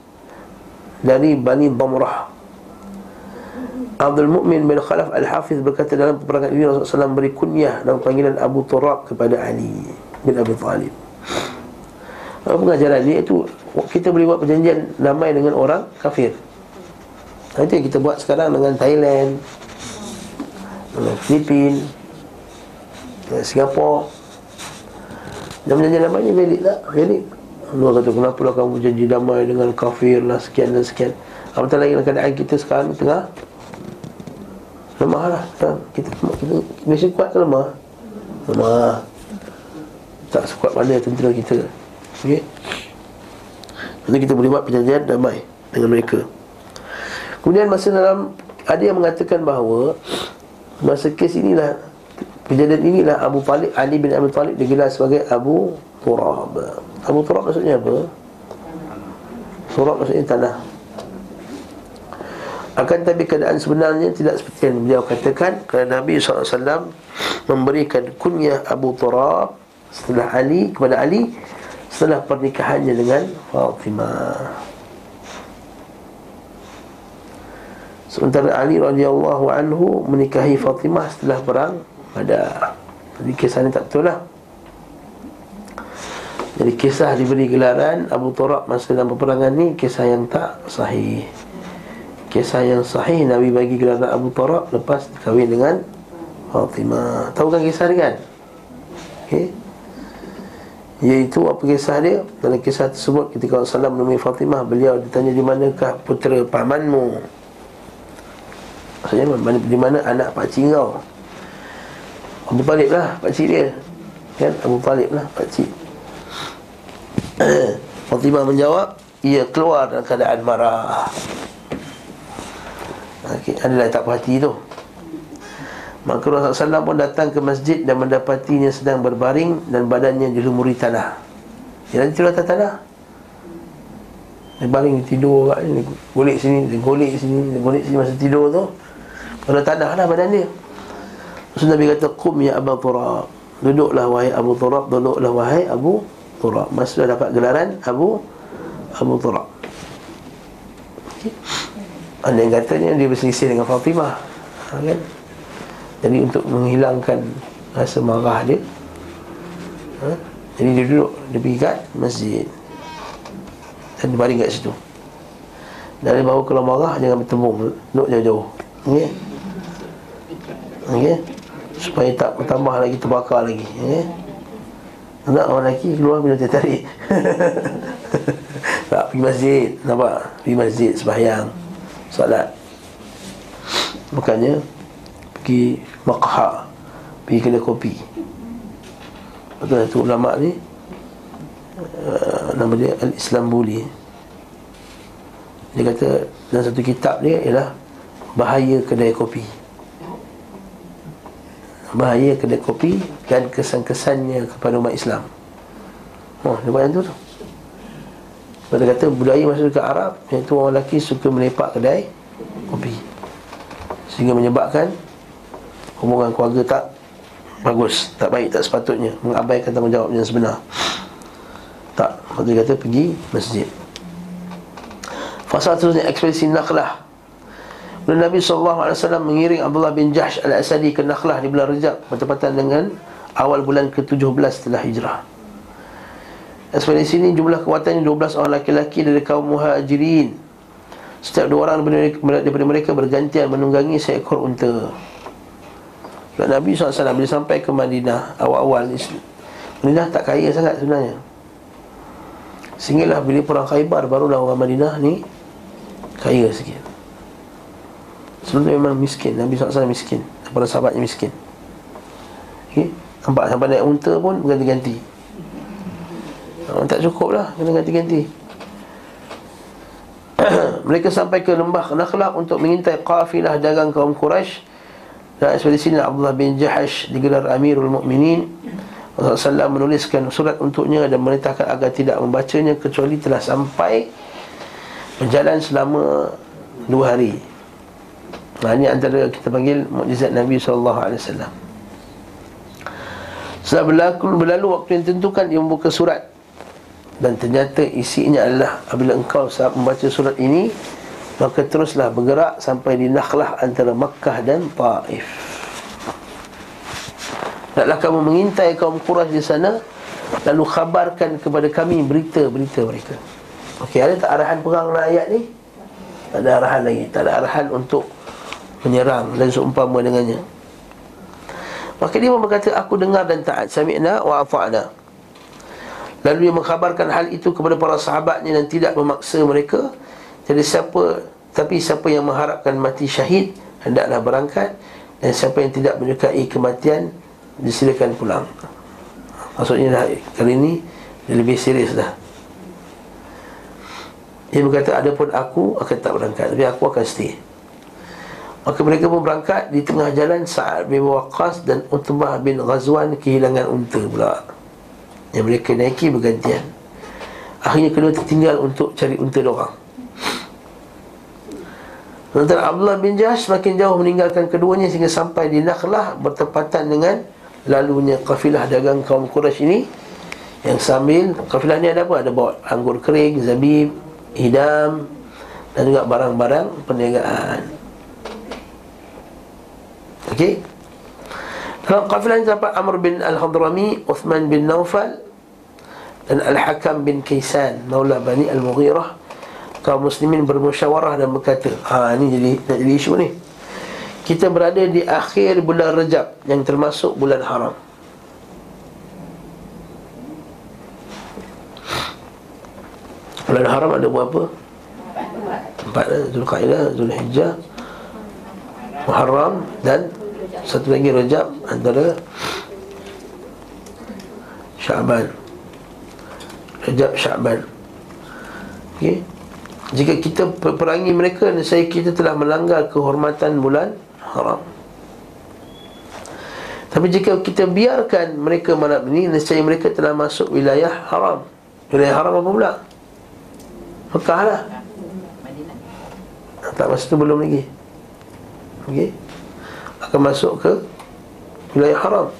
Speaker 1: Dari Bani Damrah Abdul Mu'min bin Khalaf Al-Hafiz berkata dalam peperangan ini Rasulullah SAW beri kunyah dan panggilan Abu Turab kepada Ali bin Abi Talib. Pengajaran ini itu Kita boleh buat perjanjian damai dengan orang kafir. Itu yang kita buat sekarang dengan Thailand Dengan Filipin Dengan Singapura Dan janji damai ni valid tak? Valid. Allah kata kenapa lah kamu janji damai dengan kafir lah sekian dan sekian? Apatah lagi keadaan kita sekarang tengah Lemah lah. Kita, kita, Malaysia kuat ke lemah? Lemah. Tak sekuat mana tentera kita. Okay Nanti kita boleh buat perjanjian damai dengan mereka. Kemudian masa dalam Ada yang mengatakan bahawa Masa kes inilah Kejadian inilah Abu Talib Ali bin Abi Talib digelar sebagai Abu Turab. Abu Turab maksudnya apa? Turab maksudnya tanah akan tapi keadaan sebenarnya tidak seperti yang beliau katakan. Kerana Nabi SAW memberikan kunyah Abu Turab Setelah Ali kepada Ali Setelah pernikahannya dengan Fatimah. Sementara Ali radhiyallahu anhu menikahi Fatimah setelah perang pada Jadi kisah ni tak betul lah. Jadi kisah diberi gelaran Abu Turab masa dalam peperangan ni Kisah yang tak sahih Kisah yang sahih Nabi bagi gelaran Abu Turab Lepas kahwin dengan Fatimah. Tahu kan kisah dia kan? Okay. Iaitu apa kisah dia? Dalam kisah tersebut ketika Rasulullah menemui Fatimah Beliau ditanya di manakah putera pamanmu? Maksudnya mana, di mana anak pakcik kau? Abu Talib lah pakcik dia. Kan? Abu Talib lah pakcik. Fatimah menjawab Ia keluar dalam keadaan marah okay, Adalah tak perhati tu. Maka Rasulullah SAW pun datang ke masjid Dan mendapatinya sedang berbaring Dan badannya dilumuri tanah. Dia nanti tidur atas tanah. Dia baring tidur Dia golek sini Dia golek sini Dia golek sini masa tidur tu. Pada tanah lah badan dia. Rasul Nabi kata Qum ya Abu Turab. Duduklah wahai Abu Turab Duduklah wahai Abu Turab. Masa dapat gelaran Abu Abu Turab. Okay. Ada yang katanya Dia berselisih dengan Fatimah ha, kan? Jadi untuk menghilangkan Rasa marah dia ha? Jadi dia duduk Dia pergi kat masjid Dan dia baring kat situ Dan dia bawa kalau marah Jangan bertembung Duduk jauh-jauh Okay okay? Supaya tak bertambah lagi terbakar lagi okay? Nak orang lelaki keluar bila dia tarik Tak pergi masjid Nampak? Pergi masjid sebahyang Salat Bukannya Pergi makha Pergi kedai kopi Betul tu ulama ni uh, Nama dia Al-Islam Buli Dia kata Dalam satu kitab dia ialah Bahaya kedai kopi bahaya kedai kopi dan kesan-kesannya kepada umat Islam. Oh, dia buat tu tu. Pada kata budaya masyarakat Arab iaitu orang lelaki suka melepak kedai kopi. Sehingga menyebabkan hubungan keluarga tak bagus, tak baik, tak sepatutnya mengabaikan tanggungjawab yang sebenar. Tak, dia kata pergi masjid. Fasa terusnya ekspedisi Nakhlah dan Nabi SAW mengiring Abdullah bin Jahsh al-Asadi ke Nakhlah di bulan Rejab Bertepatan dengan awal bulan ke-17 setelah hijrah Ekspedisi ini jumlah kekuatannya 12 orang laki-laki dari kaum muhajirin. Setiap dua orang daripada mereka bergantian menunggangi seekor unta. Dan Nabi SAW bila sampai ke Madinah awal-awal Madinah tak kaya sangat sebenarnya. Sehinggalah bila perang khaybar barulah orang Madinah ni Kaya sikit. Sebelum memang miskin Nabi SAW miskin Para sahabatnya miskin. Okay? Nampak sampai naik unta pun Berganti-ganti oh, Tak cukup lah Kena ganti-ganti. Mereka sampai ke lembah Nakhlaq Untuk mengintai kafilah dagang kaum Quraisy Dan ekspedisi ini Abdullah bin Jahash Digelar Amirul Mukminin Rasulullah SAW menuliskan surat untuknya Dan merintahkan agar tidak membacanya Kecuali telah sampai Berjalan selama Dua hari. Nah, ini antara kita panggil mukjizat Nabi SAW Setelah berlaku, berlalu waktu yang tentukan Dia membuka surat Dan ternyata isinya adalah Apabila engkau membaca surat ini Maka teruslah bergerak Sampai di Nakhlah antara Makkah dan Taif. Naklah kamu mengintai kaum Quraisy di sana Lalu khabarkan kepada kami berita-berita mereka. Okey, ada tak arahan perang ayat ni? Tak ada arahan lagi. Tak ada arahan untuk menyerang dan seumpama dengannya. Maka dia berkata Aku dengar dan taat. Sami'na wa ata'na Lalu dia mengkhabarkan hal itu kepada para sahabatnya Dan tidak memaksa mereka. Jadi siapa Tapi siapa yang mengharapkan mati syahid Hendaklah berangkat. Dan siapa yang tidak menyukai kematian Disilakan pulang. Maksudnya dah, kali ini Dia lebih serius dah. Dia berkata ada pun aku akan tak berangkat Tapi aku akan stay. Maka mereka pun berangkat Di tengah jalan Sa'ad bin Waqas Dan Utbah bin Ghazwan Kehilangan unta pula Yang mereka naiki bergantian Akhirnya kedua tertinggal untuk cari unta dorang Sementara Abdullah bin Jahash semakin jauh meninggalkan keduanya Sehingga sampai di Nakhlah Bertepatan dengan lalunya kafilah dagang kaum Quraisy ini yang sambil kafilah ni ada apa? Ada bawa anggur kering, zabib, hidam dan juga barang-barang perniagaan. Okey. Dalam kafilah ini terdapat Amr bin Al-Hadrami, Uthman bin Naufal dan Al-Hakam bin Kaisan, Maula Bani Al-Mughirah. Kaum muslimin bermusyawarah dan berkata, ha ini jadi nak jadi isu ni kita berada di akhir bulan Rejab yang termasuk bulan haram. Bulan haram ada berapa? Empat? Zulkaidah, Zulhijjah Muharram dan satu lagi Rejab antara Syaban Rejab Syaban Okey. Jika kita perangi mereka saya kita telah melanggar kehormatan bulan haram. Tapi jika kita biarkan mereka malam ini Nescaya mereka telah masuk wilayah haram. Wilayah haram apa pula? Mekah lah. Tak masa tu belum lagi. Okey Akan masuk ke Wilayah haram.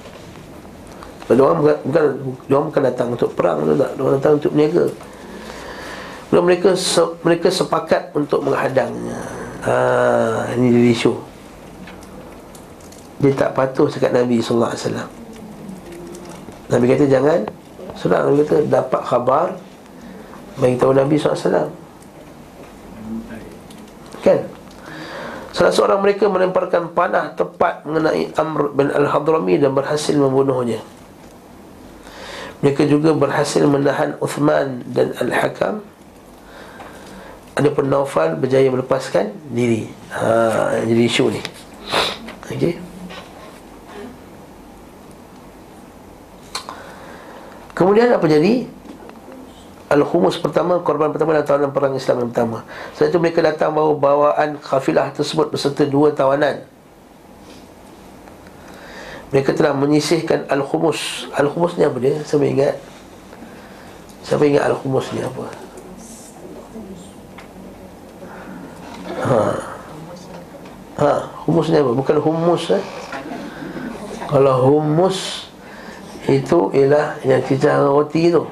Speaker 1: Sebab orang bukan, bukan, orang bukan datang untuk perang tu tak? Orang datang untuk berniaga. Belum mereka mereka sepakat untuk menghadangnya. Ha, ini jadi isu. Dia tak patuh cakap Nabi SAW Nabi kata jangan Sudah Nabi kata dapat khabar Bagi tahu Nabi SAW Kan Salah seorang mereka melemparkan panah tepat mengenai Amr bin Al-Hadrami dan berhasil membunuhnya. Mereka juga berhasil menahan Uthman dan Al-Hakam. Ada pun Naufal berjaya melepaskan diri. Ha, jadi isu ni. Okey. Kemudian apa jadi? Al-Khumus pertama, korban pertama dalam tawanan perang Islam yang pertama Setelah itu mereka datang bawa bawaan kafilah tersebut beserta dua tawanan Mereka telah menyisihkan Al-Khumus Al-Khumus ni apa dia? Siapa ingat? Siapa ingat Al-Khumus ni apa? Ha. Ha, humus ni apa? Bukan humus eh? Kalau humus itu ialah yang cicah roti tu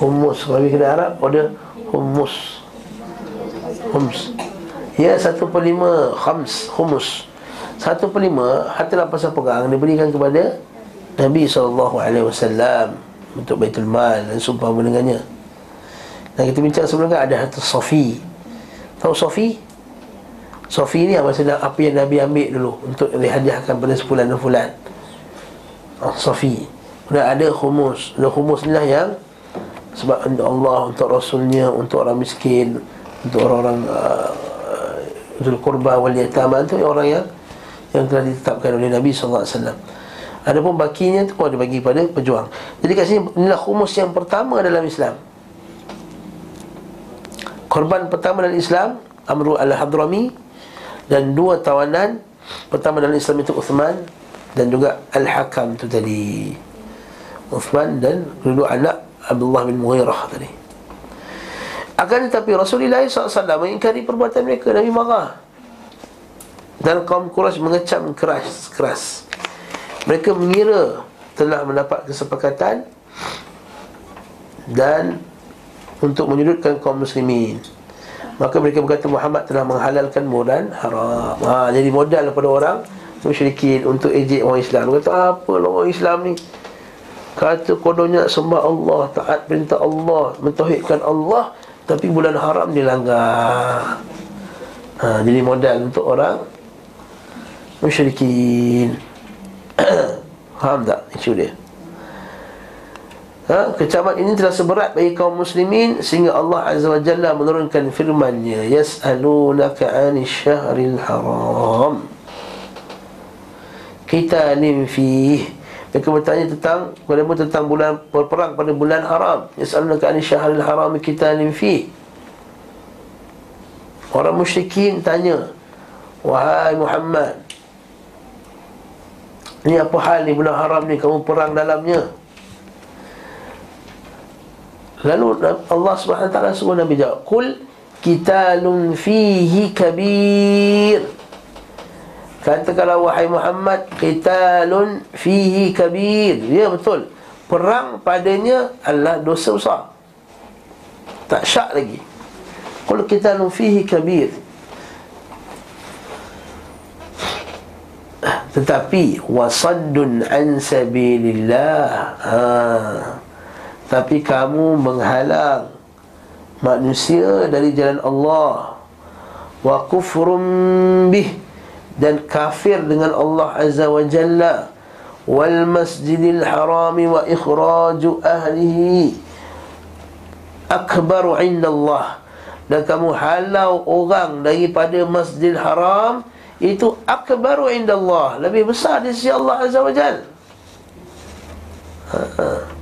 Speaker 1: Humus Kalau kita Arab ada humus Hums Ya satu per lima Khams Humus Satu per lima Harta lapasan pegang Diberikan kepada Nabi SAW Untuk Baitul Mal Dan sumpah mendengarnya Dan kita bincang sebelum kan Ada harta Sofi Tahu Sofi? Sofi ni apa, apa yang Nabi ambil dulu Untuk dihadiahkan pada sebulan dan fulan oh, Safi. Kemudian ada khumus Ada khumus ni lah yang Sebab untuk Allah, untuk Rasulnya Untuk orang miskin Untuk orang-orang uh, Zul Qurba wal Yatama Itu orang yang Yang telah ditetapkan oleh Nabi SAW Ada pun bakinya tu ada bagi pada pejuang. Jadi kat sini Inilah khumus yang pertama dalam Islam. Korban pertama dalam Islam Amru al-Hadrami Dan dua tawanan Pertama dalam Islam itu Uthman dan juga Al-Hakam tu tadi. Uthman dan kedua anak Abdullah bin Mughirah tadi. Akan tetapi Rasulullah SAW mengingkari perbuatan mereka. Nabi marah. Dan kaum Quraisy mengecam keras keras. Mereka mengira telah mendapat kesepakatan dan untuk menyudutkan kaum muslimin. Maka mereka berkata Muhammad telah menghalalkan bulan haram. Ha, jadi modal kepada orang musyrikin untuk ejek orang Islam. Kata apa lah orang Islam ni Kata kononnya sembah Allah Taat perintah Allah Mentauhidkan Allah Tapi bulan haram dia langgar ha, Jadi modal untuk orang Musyrikin. Faham tak isu dia? Ha, Kecaman ini telah seberat bagi kaum muslimin Sehingga Allah Azza wa Jalla menurunkan firmannya Yas'alunaka anis syahril haram. Kita fih mereka bertanya tentang Kepadamu tentang bulan berperang pada bulan haram Yas'alunaka ani syahril haram kita fi. Orang musyrikin tanya Wahai Muhammad Ini apa hal ni bulan haram ni? Kamu perang dalamnya. Lalu Allah SWT suruh Nabi jawab Kul kitalun fihi kabir Katakanlah wahai Muhammad Qitalun fihi kabir. Ya betul. Perang padanya adalah dosa besar. Tak syak lagi. Kalau qitalun fihi kabir. Tetapi Wasaddun an sabilillah. Ha. Tapi kamu menghalang Manusia dari jalan Allah. Wa kufrum bih dan kafir dengan Allah Azza wa Jalla wal masjidil haram wa ikhraju ahlihi akbar inda Allah dan kamu halau orang daripada masjidil haram itu akbar inda Allah lebih besar di sisi Allah Azza wa Jalla ha.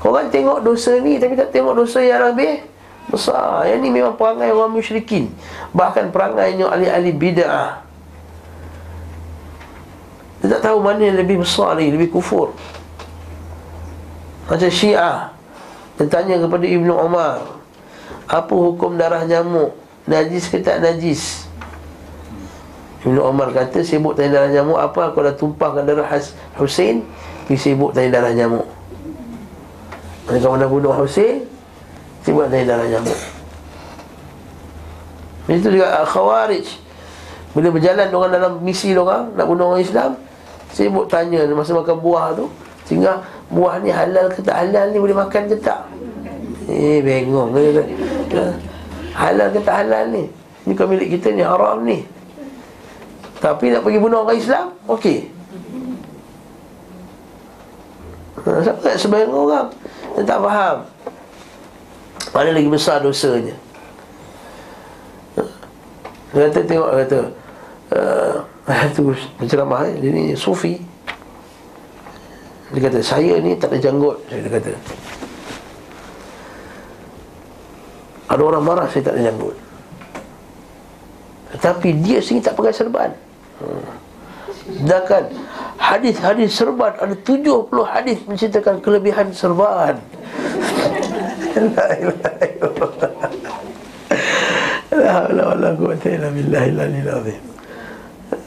Speaker 1: Orang tengok dosa ni tapi tak tengok dosa yang lebih besar. Yang ni memang perangai orang musyrikin. Bahkan perangainya ahli-ahli bid'ah. Dia tak tahu mana yang lebih besar lagi Lebih kufur. Macam syiah Dia tanya kepada Ibnu Umar Apa hukum darah nyamuk? Najis ke tak najis? Ibnu Umar kata Sibuk tanya darah nyamuk Apa? Aku dah tumpahkan darah Hussein Pergi sibuk tanya darah nyamuk. Mana kamu dah bunuh Hussein Sibuk tanya darah nyamuk. Itu juga Khawarij. Bila berjalan orang dalam misi orang nak bunuh orang Islam Sibuk tanya masa makan buah tu Sehingga buah ni halal ke tak halal ni boleh makan ke tak? Eh bengong ke Halal ke tak halal ni? Ni kau milik kita ni haram ni. Tapi nak pergi bunuh orang Islam Okey. Ha, Siapa tak sebagian orang? Dia tak faham. Mana lagi besar dosanya. Dia kata tengok kata uh, itu penceramah eh? dia ni sufi dia kata saya ni tak ada janggut saya dia kata ada orang marah saya tak ada janggut tetapi dia sendiri tak pakai serban hmm. sedangkan hadis-hadis serban ada 70 hadis menceritakan kelebihan serban la ilaha illallah la hawla wala quwwata illa billahi al-aliyyil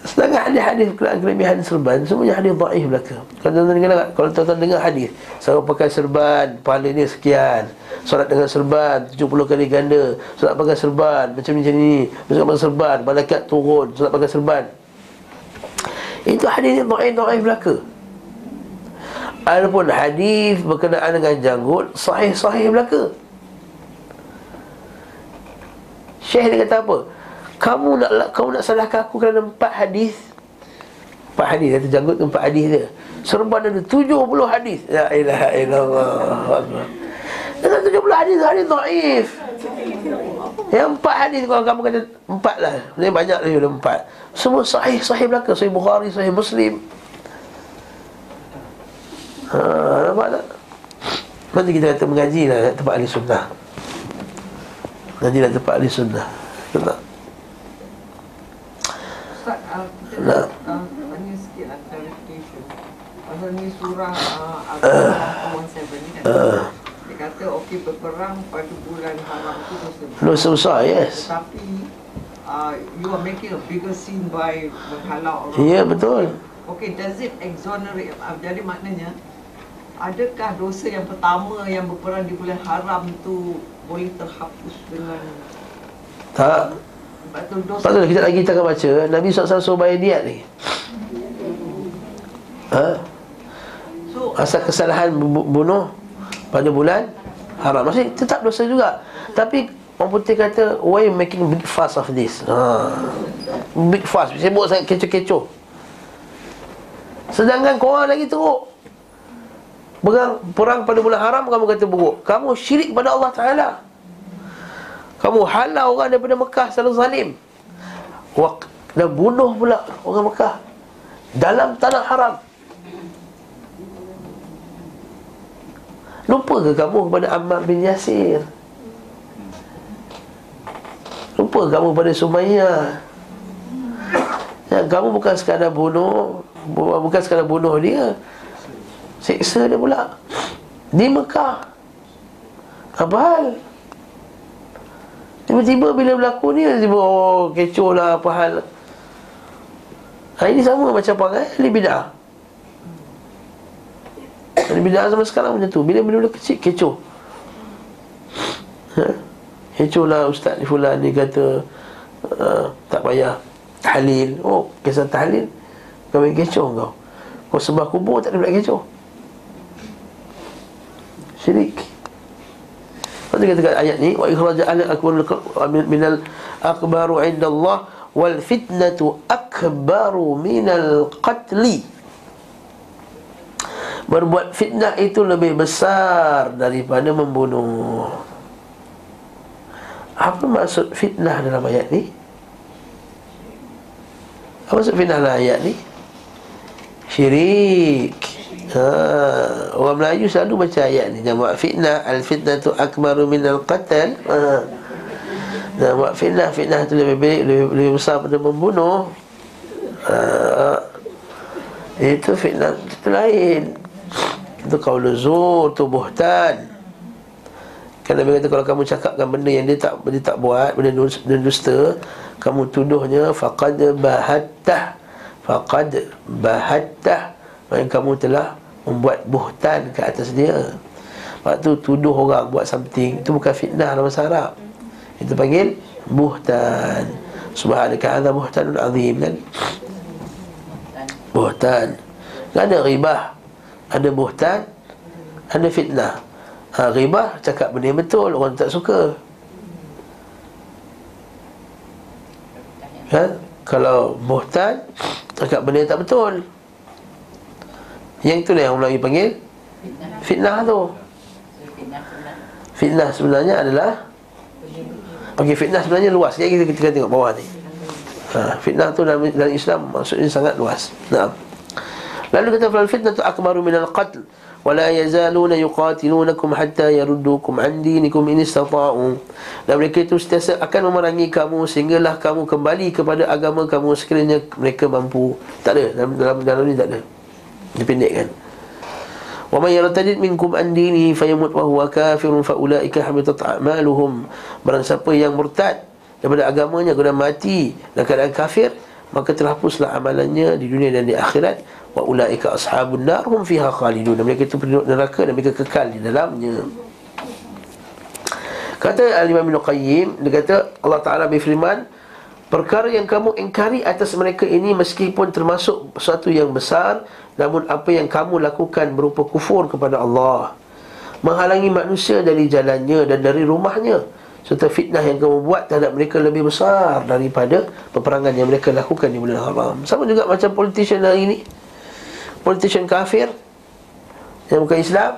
Speaker 1: Sedangkan hadis-hadis kelebihan serban. Semuanya hadis da'if belaka. Kalau tuan-tuan dengar, kalau tuan-tuan dengar hadis Saya pakai serban, pahala ni sekian. Solat dengan serban, 70 kali ganda. Solat pakai serban, macam-macam ni Solat pakai serban, malaikat turun Solat pakai serban. Itu hadis da'if-da'if belaka. Adapun hadis berkenaan dengan janggut Sahih-sahih belaka. Syekh dia kata apa? Kamu nak kamu nak salahkan aku kerana empat hadis. Empat hadis ada janggut empat hadis dia. Serban ada tujuh puluh hadis. La ilaha illallah. Dengan tujuh puluh hadis hadis dhaif yang empat hadis kalau kamu kata empat lah. Ini banyak lagi ada empat. Semua sahih, sahih belakang Sahih Bukhari, sahih Muslim. Haa, nampak tak? Nanti kita kata mengaji lah tempat ahli sunnah. Mengaji lah tempat ahli sunnah
Speaker 2: Tanya sikit lah clarification. Pasal ni surah uh, Al-Quran 117 ni kan? Uh. dia kata okey berperang pada bulan haram tu dosa
Speaker 1: dosa besar yes.
Speaker 2: Tetapi uh, you are making a bigger scene by menghalau orang.
Speaker 1: Ya yeah, betul.
Speaker 2: Okey does it exonerate uh, jadi maknanya adakah dosa yang pertama yang berperang di bulan haram tu boleh terhapus dengan
Speaker 1: tak Lepas tu kita lagi kita akan baca. Nabi SAW suruh bayar diat ni. Ha? Asal kesalahan bunuh Pada bulan haram. Maksudnya tetap dosa juga. Tapi orang putih kata Why you making big fuss of this? Ha. Big fuss. Sibuk sangat kecoh-kecoh. Sedangkan korang lagi teruk. Perang, perang pada bulan haram kamu kata buruk. Kamu syirik kepada Allah Ta'ala Kamu halau orang daripada Mekah selalu zalim. Dan bunuh pula orang Mekah. Dalam tanah haram. Lupa ke kamu kepada Ammar bin Yasir? Lupa kamu pada Sumayyah? Ya, Kamu bukan sekadar bunuh Bukan sekadar bunuh dia. Seksa dia pula. Di Mekah. Apa hal? Tiba-tiba bila berlaku ni Tiba oh kecoh lah apa hal. Ha, Ini sama macam apa kan Ahli bid'ah. Ahli bid'ah sama sekarang macam tu. Bila bila kecil kecoh. Ha? Kecoh lah Ustaz ni fulan ni kata uh, Tak payah Tahlil. Oh kisah tahlil? Kau main kecoh kau. Kau sebab kubur tak ada kecoh. Syirik Lepas tu kata ayat ni wa ikhraj ahli akbar min al akbaru inda Allah wal fitnatu akbaru min al qatli Berbuat fitnah itu lebih besar daripada membunuh Apa maksud fitnah dalam ayat ni? Apa maksud fitnah dalam ayat ni? Syirik Ha, orang Melayu selalu baca ayat ni buat fitnah al fitnah tu akbaru min al qatl. Ha. Dan fitnah fitnah tu lebih baik lebih, lebih besar pada membunuh. Ha. Itu fitnah itu lain. Itu qaul zur tu buhtan. Nabi kata kalau kamu cakapkan benda yang dia tak dia tak buat, benda dusta, kamu tuduhnya faqad bahattah. Faqad bahattah. Maka kamu telah membuat buhtan ke atas dia. Waktu tuduh orang buat something Itu bukan fitnah dalam bahasa Arab. Itu panggil buhtan. Subhanaka hadha buhtanun azim kan? Buhtan. Ada ribah. Ada buhtan Ada fitnah. Ha, Ribah cakap benda yang betul Orang tak suka. Kan Kalau buhtan Cakap benda yang tak betul yang itulah yang Melayu panggil Fitnah tu. Fitnah sebenarnya adalah Okey fitnah sebenarnya luas. Ya kita, kita tengok bawah ni. Ha, Fitnah tu dalam, dalam Islam Maksudnya sangat luas. Nah. Lalu kata Fal fitnah tu akbaru minal qatl ولا yazaluna yuqatilunakum hatta yaruddukum an dinikum in istata'u. dan mereka itu sentiasa akan memerangi kamu sehinggalah kamu kembali kepada agama kamu sekiranya mereka mampu. Tak ada dalam dalam dalam ni tak ada dipendekkan. Wa may yartadid minkum an dini fayamut wa huwa kafirun fa ulaika habitat a'maluhum. Barang siapa yang murtad daripada agamanya kemudian mati dalam keadaan kafir maka terhapuslah amalannya di dunia dan di akhirat. Wa ulaika ashabun nar hum fiha khalidun. Dan mereka itu penduduk neraka dan mereka kekal di dalamnya. Kata al-imam Ibn Qayyim dia kata Allah Taala berfirman perkara yang kamu ingkari atas mereka ini meskipun termasuk sesuatu yang besar Namun apa yang kamu lakukan berupa kufur kepada Allah. Menghalangi manusia dari jalannya dan dari rumahnya. Serta fitnah yang kamu buat terhadap mereka lebih besar Daripada peperangan yang mereka lakukan di bulan haram. Sama juga macam politician hari ini. Politician kafir Yang bukan Islam.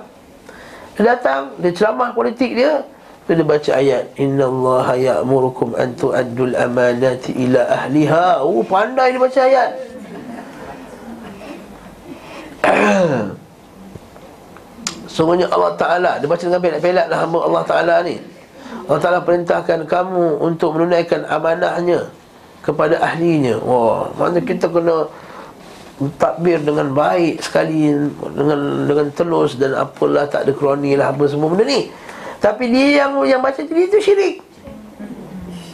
Speaker 1: Dia datang, dia ceramah politik dia dia baca ayat Inna Allah ya'murukum an tu'addul amanati ila ahliha. Oh pandai dia baca ayat. Sungguhnya Allah Ta'ala. Dia baca dengan pelak-pelak lah hamba Allah Ta'ala ni. Allah Ta'ala perintahkan kamu Untuk menunaikan amanahnya Kepada ahlinya. Wah, Maksudnya kita kena Takbir dengan baik sekali Dengan dengan telus Dan apalah tak ada kroni lah Apa semua benda ni Tapi dia yang yang baca jadi itu syirik.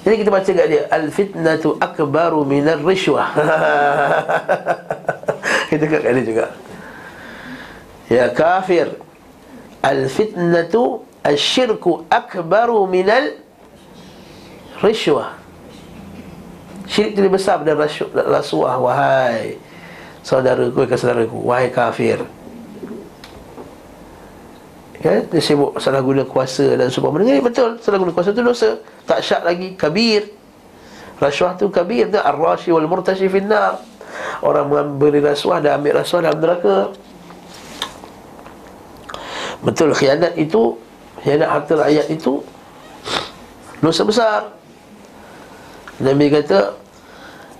Speaker 1: Jadi kita baca kat dia Al-fitnatu akbaru minar rishwah. Kita kat dia juga. Ya kafir. Al-fitnatu Al-syirku akbaru minal Rishwah. Syirik itu lebih besar daripada rasuah Wahai Saudara ku, ke saudara ku Wahai kafir kan? Dia sibuk salah guna kuasa dan sebagainya ini betul salah guna kuasa tu dosa. Tak syak lagi kabir. Rasuah tu kabir tu ar-rashi wal murtashi finnar. Orang memberi rasuah dan ambil rasuah dalam neraka. Betul khianat itu khianat harta rakyat itu dosa besar. Nabi kata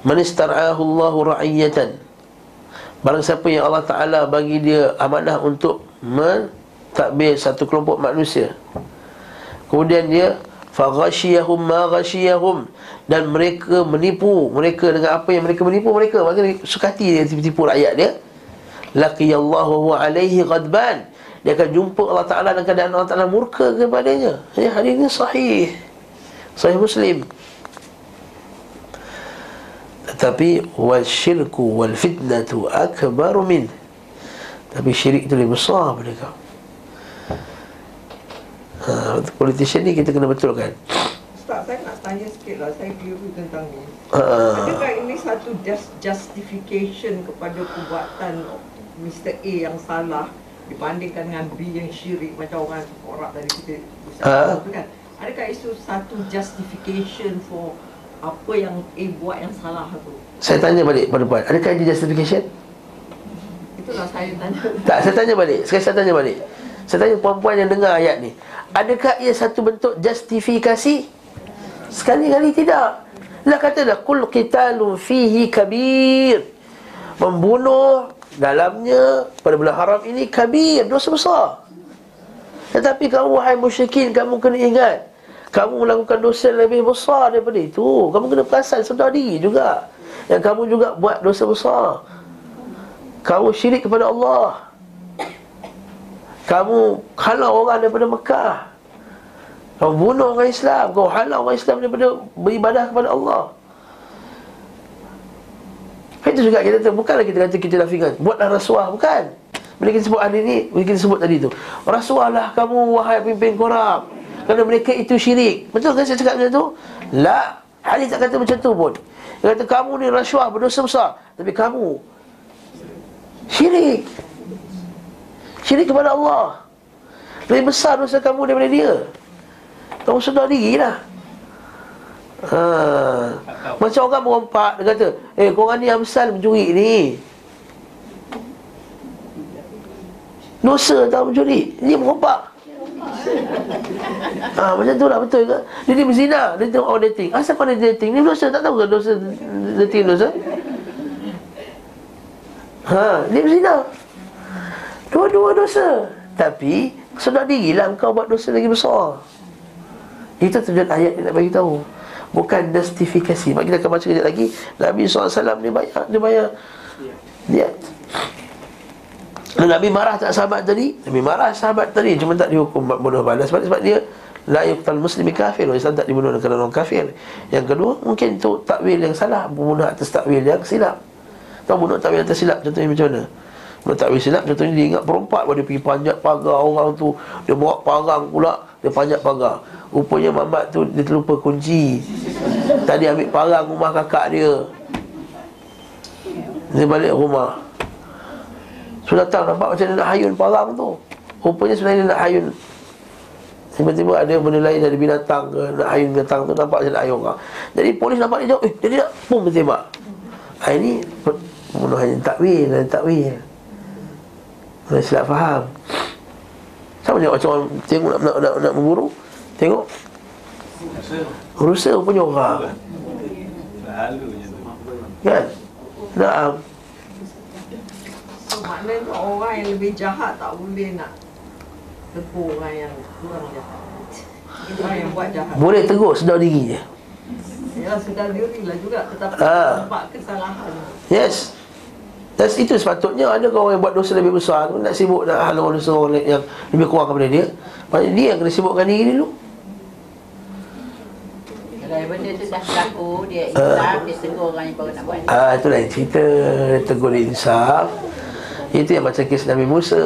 Speaker 1: man istar'ahu Allahu ra'iyatan. Barang siapa yang Allah Taala bagi dia amanah untuk mentadbir satu kelompok manusia. Kemudian dia faghashiyahum ma ghashiyahum. Dan mereka menipu mereka dengan apa yang mereka menipu mereka. Maknanya sukati dia tipu-tipu rakyat dia. Laqiyallahu wa alaihi ghadban. Dia akan jumpa Allah Taala dan keadaan Allah Taala murka kepadanya. Ya hadis ini sahih. Sahih muslim. Tetapi wal syirku wal fitnatu akbaru min. Tapi syirik itu lebih besar mereka ha, politician ni kita kena betulkan
Speaker 2: Ustaz, saya nak tanya sikit lah, saya keliru tentang ni.
Speaker 1: ha,
Speaker 2: Adakah ini satu just justification kepada perbuatan Mr. A yang salah dibandingkan dengan B yang syirik macam orang orang tadi kita
Speaker 1: Ah.
Speaker 2: uh. kan? Adakah itu satu justification for apa yang A buat yang salah tu?
Speaker 1: saya tanya balik pada puan adakah ini justification
Speaker 2: Itulah saya tanya.
Speaker 1: tak saya tanya balik sekarang saya tanya balik saya tanya puan-puan yang dengar ayat ni adakah ia satu bentuk justifikasi? Sekali-kali tidak. Lah kata dah kul qitalun fihi kabir. Membunuh dalamnya pada bulan haram ini kabir dosa besar. Tetapi kamu wahai musyrikin kamu kena ingat kamu melakukan dosa yang lebih besar daripada itu. Kamu kena perasan sedar diri juga. Yang kamu juga buat dosa besar. Kamu syirik kepada Allah kamu halau orang daripada Mekah. Kamu bunuh orang Islam. Kau halau orang Islam daripada beribadah kepada Allah. Itu juga kita kata Bukanlah kita kata kita nafikan. Buatlah rasuah, bukan. Bila kita sebut hari ni Bila kita sebut tadi tu. Rasuahlah kamu wahai pimpin korang Kerana mereka itu syirik. Betul kan saya cakap macam tu? La. Hadis tak kata macam tu pun. Dia kata kamu ni rasuah berdosa besar. Tapi kamu Syirik Syirik kepada Allah Lebih besar dosa kamu daripada dia Kamu sedar diri lah ha. Macam orang merompak Dia kata Eh korang ni Amsal mencuri ni Dosa tak mencuri Dia merompak Ah ha, macam tu lah betul ke? Dia ni berzina, dia tengok orang dating. Asal kau dating? Ni dosa tak tahu ke dosa dating dosa? Ha, dia berzina. Dua-dua dosa. Tapi sedar dirilah engkau buat dosa lagi besar. Itu tujuan ayat yang nak bagi tahu. Bukan justifikasi. Mak kita akan baca kejap lagi. Nabi SAW dia bayar, dia bayar. Dia. Nabi marah tak sahabat tadi? Nabi marah sahabat tadi cuma tak dihukum bunuh balas sebab, sebab dia la yuqtal muslimi kafir. Islam tak dibunuh kerana orang kafir. Yang kedua, mungkin itu takwil yang salah, membunuh atas takwil yang silap. Tahu bunuh takwil atas silap contohnya macam mana? Bunuh takwil silap contohnya dia ingat perompak dia pergi panjat pagar orang tu, dia bawa parang pula, dia panjat pagar. Rupanya mamat tu dia terlupa kunci. Tadi ambil parang rumah kakak dia. Dia balik rumah. Sudah tahu nampak macam dia nak hayun parang tu Rupanya sebenarnya dia nak hayun Tiba-tiba ada benda lain dari binatang ke Nak hayun binatang tu nampak macam nak hayun orang Jadi polis nampak dia jauh Eh dia tidak Pum dia tembak ha, Ini Pembunuhan yang takwil takwil Orang silap faham Sama macam orang Tengok nak, nak, nak, nak memburu Tengok Rusa punya orang Kan Nah,
Speaker 2: So maknanya orang yang lebih jahat tak boleh nak tegur orang yang kurang jahat. Orang yang buat jahat.
Speaker 1: boleh tegur sedar diri je
Speaker 2: Ya sudah diri lah juga tetapi
Speaker 1: Ah.
Speaker 2: nampak kesalahan.
Speaker 1: Yes Dan itu sepatutnya ada orang yang buat dosa lebih besar. Tu Nak sibuk nak halau dosa orang lain yang lebih kurang daripada dia. Maksudnya dia yang kena sibukkan diri dulu.
Speaker 3: Kalau benda tu dah berlaku, dia insaf, dia tegur orang yang baru nak buat.
Speaker 1: Ah Itu lain cerita. Tegur dia insaf. Itu yang macam kes Nabi Musa.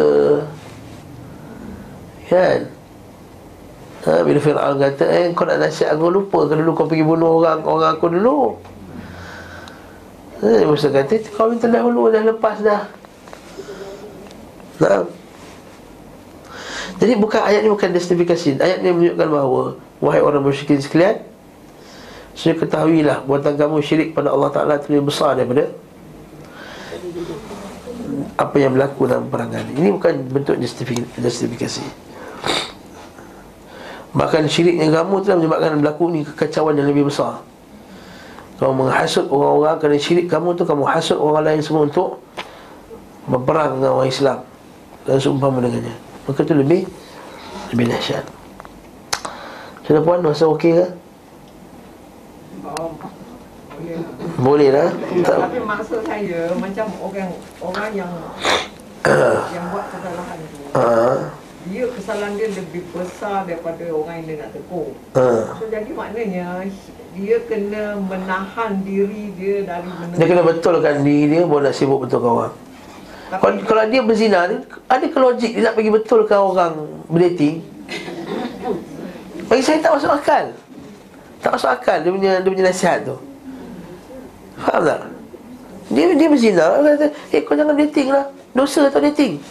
Speaker 1: Kan? Ha, Bila Fir'aun kata Eh kau nak nasihat aku lupa ke dulu kau pergi bunuh orang Orang aku dulu Nabi Musa kata Kau minta dahulu dah lepas dah. Nah. Jadi bukan ayat ni bukan justifikasi. Ayat ni menunjukkan bahawa Wahai orang musyrikin sekalian Saya ketahuilah Buatan kamu syirik pada Allah Ta'ala Itu lebih besar daripada Apa yang berlaku dalam perangan. Ini bukan bentuk justifikasi. Bahkan syiriknya kamu telah menyebabkan berlaku ni kekacauan yang lebih besar Kamu menghasut orang-orang kerana syirik kamu tu Kamu hasut orang lain semua untuk Berperang dengan orang Islam Dan seumpama dengannya Maka tu lebih Lebih dahsyat Sudah puan masa okey ke?
Speaker 2: Boleh.
Speaker 1: Boleh lah tak,
Speaker 2: Tapi maksud saya macam orang orang yang yang buat kesalahan tu.
Speaker 1: uh,
Speaker 2: Dia kesalahan dia lebih besar daripada orang yang dia nak tegur.
Speaker 1: uh.
Speaker 2: So jadi maknanya dia kena menahan diri dia dari menegur.
Speaker 1: Dia kena betulkan diri dia Baru nak sibuk betulkan orang kalau, kalau dia berzina Ada ke logik Dia nak pergi betulkan orang Berdating Bagi saya tak masuk akal Tak masuk akal Dia punya, dia punya nasihat tu Faham tak? Dia dia berzina kata Eh kau jangan dating lah Dosa tau dating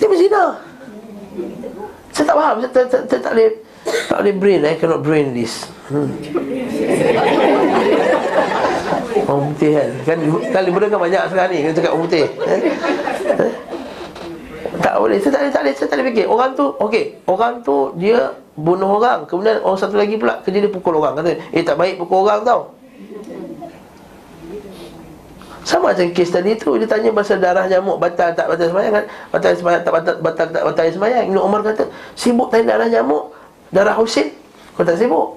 Speaker 1: Dia berzina Saya tak faham Saya tak, tak, tak, boleh Tak boleh brain I cannot brain this hmm. Orang putih kan Kan, kan libera kan banyak sekarang ni Kena cakap orang putih eh? Eh? Tak boleh Saya tak boleh, tak boleh, saya tak boleh fikir Orang tu Okey Orang tu Dia bunuh orang Kemudian orang satu lagi pula Kerja dia pukul orang Kata Eh tak baik pukul orang tau sama macam kes tadi tu Dia tanya pasal darah nyamuk Batal tak batal semayang kan? Batal semayang tak batal, batal tak batal semayang. Ibn Umar kata Sibuk tanya darah nyamuk Darah Husin? Kau tak sibuk?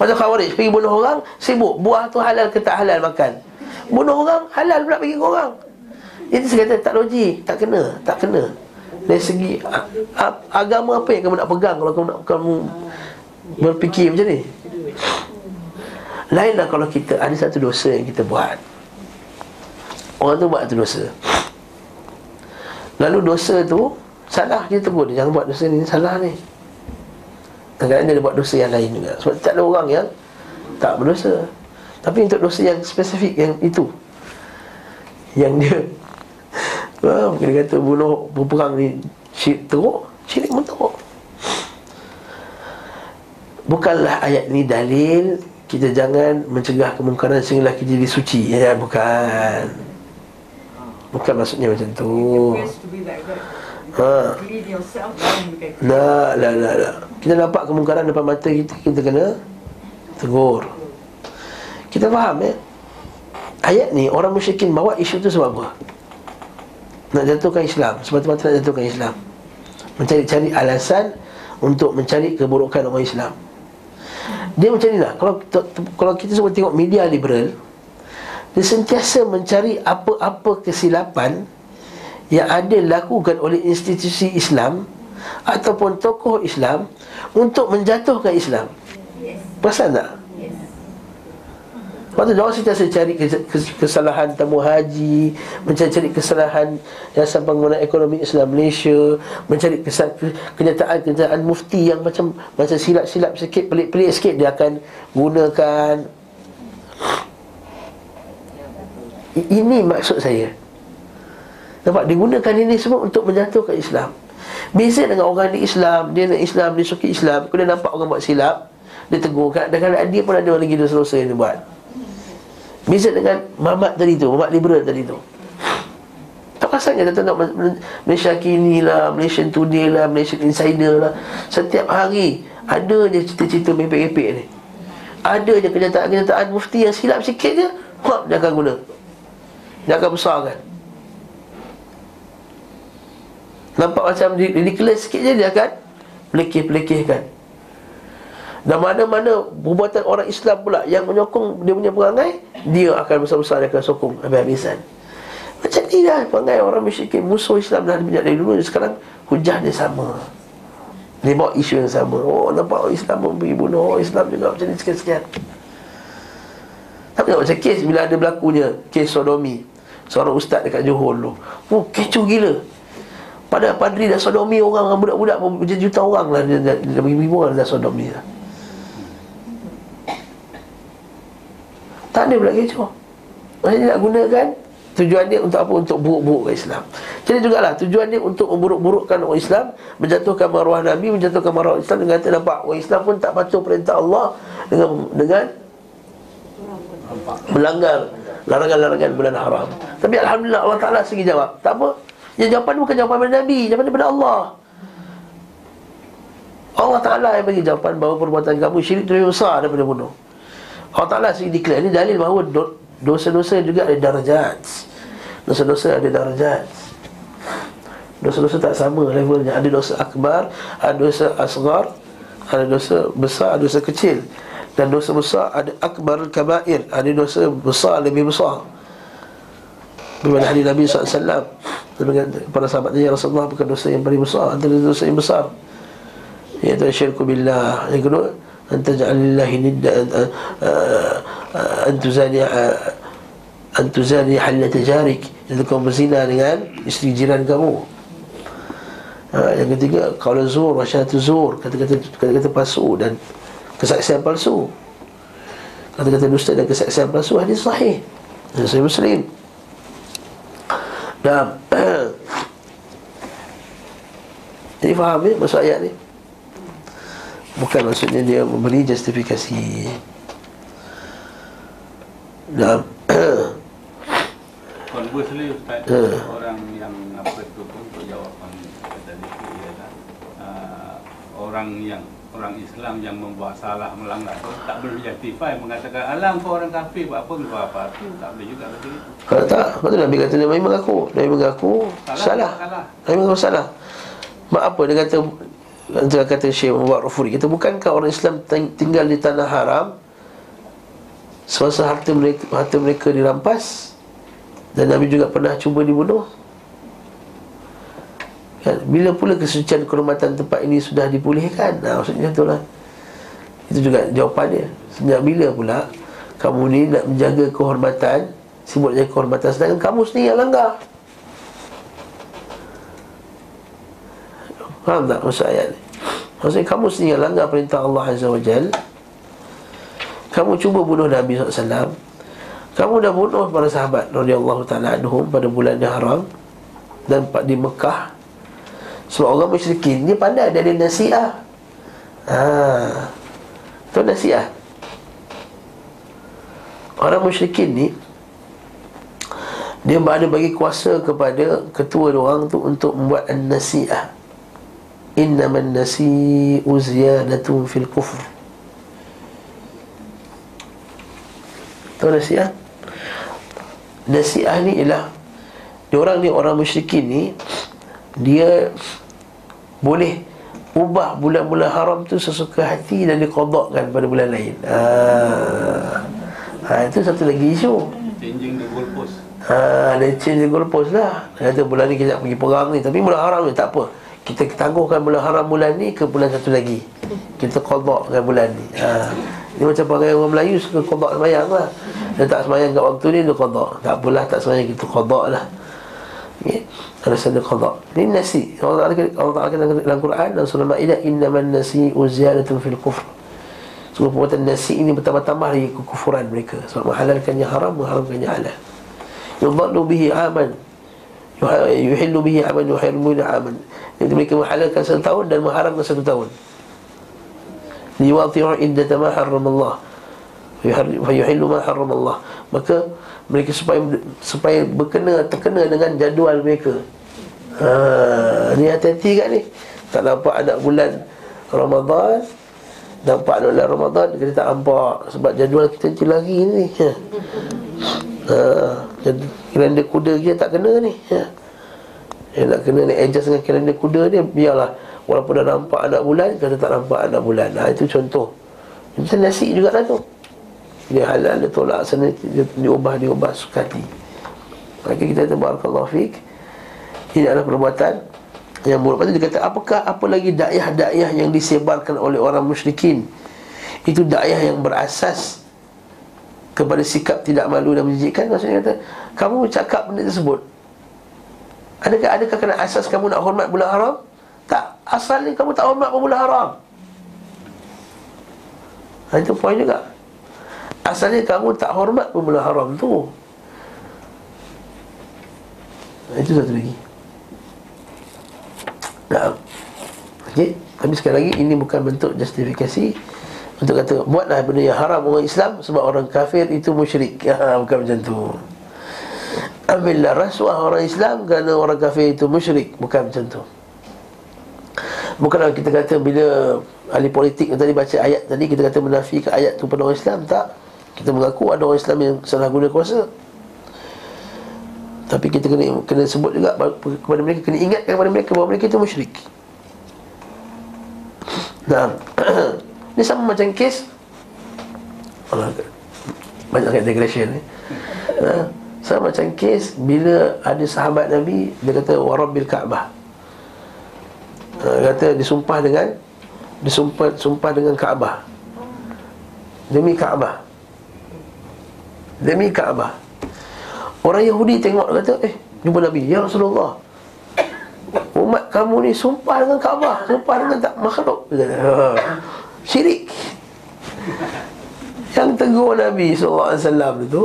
Speaker 1: Macam Khawarij Pergi bunuh orang Sibuk. Buah tu halal ke tak halal makan? Bunuh orang Halal pula bagi orang? Itu saya kata tak logik Tak kena Tak kena. Dari segi Agama apa yang kamu nak pegang Kalau kamu nak kamu Berfikir macam ni Lainlah kalau kita Ada satu dosa yang kita buat. Orang tu buat satu dosa. Lalu dosa tu Salah kita tegur dia Jangan buat dosa ni Salah ni. Kadang-kadang dia buat dosa yang lain juga. Sebab tak ada orang yang Tak berdosa. Tapi untuk dosa yang spesifik Yang itu Yang dia Mungkin dia kata bunuh Berperang ni Syirik teruk Syirik pun teruk Bukanlah ayat ni dalil Kita jangan mencegah kemungkaran Sehinggalah kita jadi suci. Ya bukan. Bukan maksudnya macam tu. Ha. Nah, lah, lah, lah. Kita nampak kemungkaran depan mata kita Kita kena tegur. Kita faham ya? Ayat ni orang musyrikin bawa isu tu sebab apa? Nak jatuhkan Islam. Semata-mata nak jatuhkan Islam. Mencari-cari alasan Untuk mencari keburukan orang Islam Dia macam ni lah. Kalau, kalau kita semua tengok media liberal Dia sentiasa mencari apa-apa kesilapan Yang ada dilakukan oleh institusi Islam Ataupun tokoh Islam Untuk menjatuhkan Islam. Perasan tak? Lepas tu diorang sentiasa cari kes- kes- kesalahan tamu haji Mencari kesalahan Yayasan Pembangunan Ekonomi Islam Malaysia Mencari kenyataan-kenyataan mufti yang macam Macam silap-silap sikit, pelik-pelik sikit Dia akan gunakan. Ini maksud saya. Nampak? Dia gunakan ini semua untuk menjatuhkan Islam. Beza dengan orang di Islam Dia nak Islam, dia suka Islam Kemudian nampak orang buat silap Dia tegur. Kadang-kadang dia pun ada lagi dosa-dosa yang dia buat Beza dengan Mamat tadi tu Mamat liberal tadi tu. Tak pasalnya Dia tengok Malaysia Kini lah Malaysian Today lah Malaysian Insider lah. Setiap hari Ada je cerita-cerita mepek-mepek ni. Ada je kenyataan-kenyataan mufti yang silap sikit je Hop, dia akan guna. Dia akan besarkan Nampak macam ridiculous sikit je Dia akan Pelekeh-pelekehkan. Dan mana-mana perbuatan orang Islam pula Yang menyokong dia punya perangai Dia akan besar-besar Dia akan sokong habis-habisan. Macam ni lah perangai orang musyrikin. Musuh Islam dah banyak dari dulu Sekarang hujah dia sama. Dia bawa isu yang sama. Oh nampak Islam pun pergi bunuh Orang Islam juga macam ni sekian-sekian. Tak macam kes Bila ada berlakunya Kes sodomi. Seorang ustaz dekat Johor tu. Oh kecoh gila. Pada padri dah sodomi orang Budak-budak pun juta orang lah Dia dah ribu orang dah sodomi lah Tak ada pula kecoh. Maksudnya nak gunakan Tujuan dia untuk apa? Untuk buruk-buruk Islam. Jadi jugalah tujuan dia untuk memburuk-burukkan orang Islam Menjatuhkan maruah Nabi Menjatuhkan maruah Islam Dengan kata nampak Orang Islam pun tak patuh perintah Allah Dengan dengan Melanggar larangan-larangan bulan haram. Tapi Alhamdulillah Allah Ta'ala segi jawab. Tak apa. Yang jawapan bukan jawapan daripada Nabi Jawapan daripada Allah. Allah Ta'ala yang bagi jawapan bahawa perbuatan kamu syirik lebih besar daripada bunuh Allah Ta'ala segi declare Ini dalil bahawa do- dosa-dosa juga ada darajat Dosa-dosa ada darajat Dosa-dosa tak sama levelnya. Ada dosa akbar, ada dosa asgar Ada dosa besar, ada dosa kecil. Dan dosa besar ada akbar kabair Ada dosa besar lebih besar. Bagaimana hadis Nabi SAW Pada sahabatnya Ya Rasulullah bukan dosa yang paling besar. Antara dosa yang besar. Iaitu syirku billah. Yang kedua Anta ja'alillahi nidda Antuzani Antuzani halata jarik Itu kau berzina dengan Isteri jiran kamu. Ha, Yang ketiga Kalau zur Wasyatu zur. Kata-kata Kata-kata palsu Dan Kesaksian palsu. Kata-kata dusta dan kesaksian palsu Hadis sahih. Hadis Muslim. Dan Jadi faham ya Maksud ayat ni Bukan maksudnya dia memberi justifikasi. Dan
Speaker 4: Conversely Ustaz,
Speaker 1: Hmm.
Speaker 4: orang yang apa tu pun untuk jawapan tadi itu ialah uh, orang yang orang Islam yang membuat salah melanggar tu tak boleh justify mengatakan alang kau orang kafir buat apa kau apa tu tak boleh juga betul itu.
Speaker 1: Kalau tak Lepas tu Nabi kata Nabi mengaku. Nabi mengaku
Speaker 4: Salah,
Speaker 1: Salah,
Speaker 4: salah.
Speaker 1: Nabi mengaku salah. Mak apa? Dia kata Antara kata Syekh Mubarak Rufuri. Kita bukankah orang Islam ting- tinggal di tanah haram Semasa harta mereka, harta mereka dirampas Dan Nabi juga pernah cuba dibunuh? Kan? Bila pula kesucian kehormatan tempat ini sudah dipulihkan? Nah, Maksudnya itulah Itu juga jawapan dia. Sejak bila pula Kamu ni nak menjaga kehormatan jaga kehormatan? Sedangkan kamu sendiri yang langgar Faham tak maksud ayat ni? Maksudnya kamu sendiri langgar perintah Allah Azza wa Jal. Kamu cuba bunuh Nabi SAW Kamu dah bunuh para sahabat radhiyallahu ta'ala anhum pada bulan yang haram Dan di Mekah. Sebab orang musyrikin Dia pandai dari nasiah Haa Itu nasiah Orang musyrikin ni Dia ada bagi kuasa kepada ketua orang tu Untuk membuat an-nasiah Innaman nasi'u ziyadatun fil kufr Tahu nasiah? Nasiah ni ialah Dia orang ni, orang musyrikin ni Dia Boleh Ubah bulan-bulan haram tu sesuka hati Dan dikodokkan pada bulan lain. Haa ha, Itu satu lagi isu.
Speaker 4: Changing the goalpost.
Speaker 1: Ha, dia change the goalpost lah. Dia kata bulan ni kita pergi perang ni Tapi bulan haram ni tak apa Kita tangguhkan bulan haram bulan ni ke bulan satu lagi Kita kodokkan bulan ni ha. Ini macam pakai orang Melayu suka kodok semayang lah Dia tak semayang kat waktu ni dia kodok Tak apalah tak semayang kita kodok lah Ya, ada sana qada. Ini nasi. Allah Taala Allah Taala kata dalam Quran dalam surah Maidah innaman nasi'u ziyadatun fil kufr. Semua perbuatan nasi ini bertambah-tambah lagi kekufuran mereka sebab menghalalkan yang haram mengharamkan yang halal. Yudallu bihi aman yuhillu bihi aman yuhillu aman. Jadi mereka menghalalkan satu tahun dan mengharamkan satu tahun. Liwati'u iddata ma harramallah. Fayuhillu ma harramallah. Maka mereka supaya supaya berkena terkena dengan jadual mereka. Ha, ni hati-hati kat ni. Tak nampak anak bulan Ramadan Nampak anak bulan Ramadan Kita tak nampak Sebab jadual kita nanti lagi ni ha. Ha, Kalender kuda kita tak kena ni ha. Yang nak kena ni adjust dengan kalender kuda ni Biarlah. Walaupun dah nampak anak bulan Kita tak nampak anak bulan. Ha, Itu contoh. Itu nasi juga lah tu. Dia halal dia tolak sana dia, diubah diubah sukati maka kita kata barakallahu fik. Ini adalah perbuatan yang buruk. Lepas dia kata apakah apa lagi dakwah-dakwah yang disebarkan oleh orang musyrikin? Itu dakwah yang berasas kepada sikap tidak malu dan menjijikkan. Maksudnya kata kamu cakap benda tersebut adakah adakah kena asas kamu nak hormat bulan haram? Tak. Asalnya kamu tak hormat bulan haram. Ha, itu poin juga. Asalnya kamu tak hormat pun bulan haram tu. Itu satu lagi. Nah. Okey. Tapi sekali lagi Ini bukan bentuk justifikasi Untuk kata Buatlah benda yang haram orang Islam Sebab orang kafir itu musyrik. Ha, Bukan macam tu Ambillah rasuah orang Islam Kerana orang kafir itu musyrik Bukan macam tu Bukanlah kita kata bila ahli politik tadi baca ayat tadi kita kata menafikan ayat tu pada orang Islam tak. Kita mengaku ada orang Islam yang salah guna kuasa. Tapi kita kena kena sebut juga kepada mereka kena ingatkan kepada mereka bahawa mereka itu musyrik. Nah, ini sama macam kes Allah banyak digression ni. Nah, sama macam kes bila ada sahabat Nabi dia kata warabbil Kaabah uh, kata disumpah dengan disumpah sumpah dengan Kaabah. Demi Kaabah. Demi Kaabah. Orang Yahudi tengok kata, "Eh, jumpa Nabi, ya Rasulullah. Umat kamu ni sumpah dengan Kaabah, sumpah dengan tak makhluk." Dia ha, "Syirik." Yang tegur Nabi SAW itu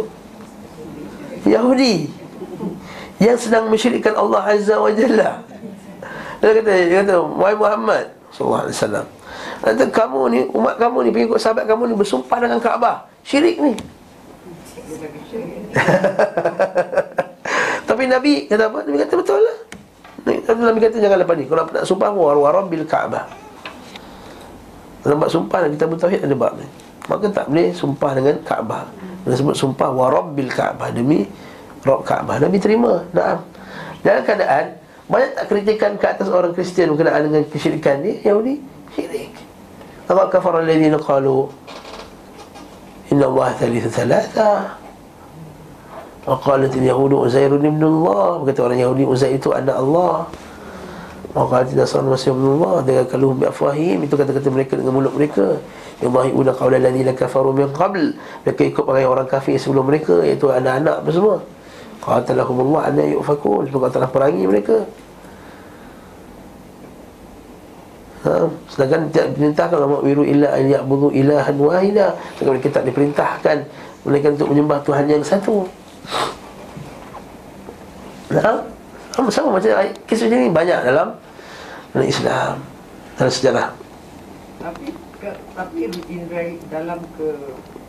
Speaker 1: Yahudi Yang sedang mensyirikkan Allah Azza wa Jalla. Dia kata, dia kata, Wahai Muhammad Sallallahu Alaihi Wasallam Kata kamu ni, umat kamu ni Pengikut sahabat kamu ni bersumpah dengan Kaabah. Syirik ni. Tapi Nabi kata apa? Nabi kata betul lah. Nabi kata jangan lepas ni. Kalau nak sumpah Waram bil Kaabah. Dalam bab sumpah kita bertauhid ada bab ni. Maka tak boleh sumpah dengan Kaabah Dia sebut sumpah Waram bil Kaabah Demi Rob Kaabah Nabi terima Nah. Dalam keadaan banyak tak kritikan ke atas orang Kristian berkenaan dengan kesyirikan ni? Yahudi, syirik. Apa kafar alladhina qalu Inna Allah thalitha thalatha Wa qalat al-yahudu Uzairun ibn Allah Berkata orang Yahudi Uzair itu anak Allah Wa qalat nasran masih Allah Dengan kaluhum bi'afwahim Itu kata-kata mereka dengan mulut mereka. Yudahi'una qawla alladhina kafaru min qabl. Mereka ikut pakai orang kafir sebelum mereka Iaitu anak-anak apa semua. Qatalahumullah anna yu'fakun Sebab Allah telah perangi mereka. Ha? Sedangkan tidak diperintahkan Allah wiru illa an ya'budu ilahan wahida. Sedangkan mereka tak diperintahkan. Mereka untuk menyembah Tuhan yang satu. Nah, sama, sama macam kisah ini banyak dalam dalam Islam dalam sejarah.
Speaker 2: Tapi ke, tapi in re, dalam ke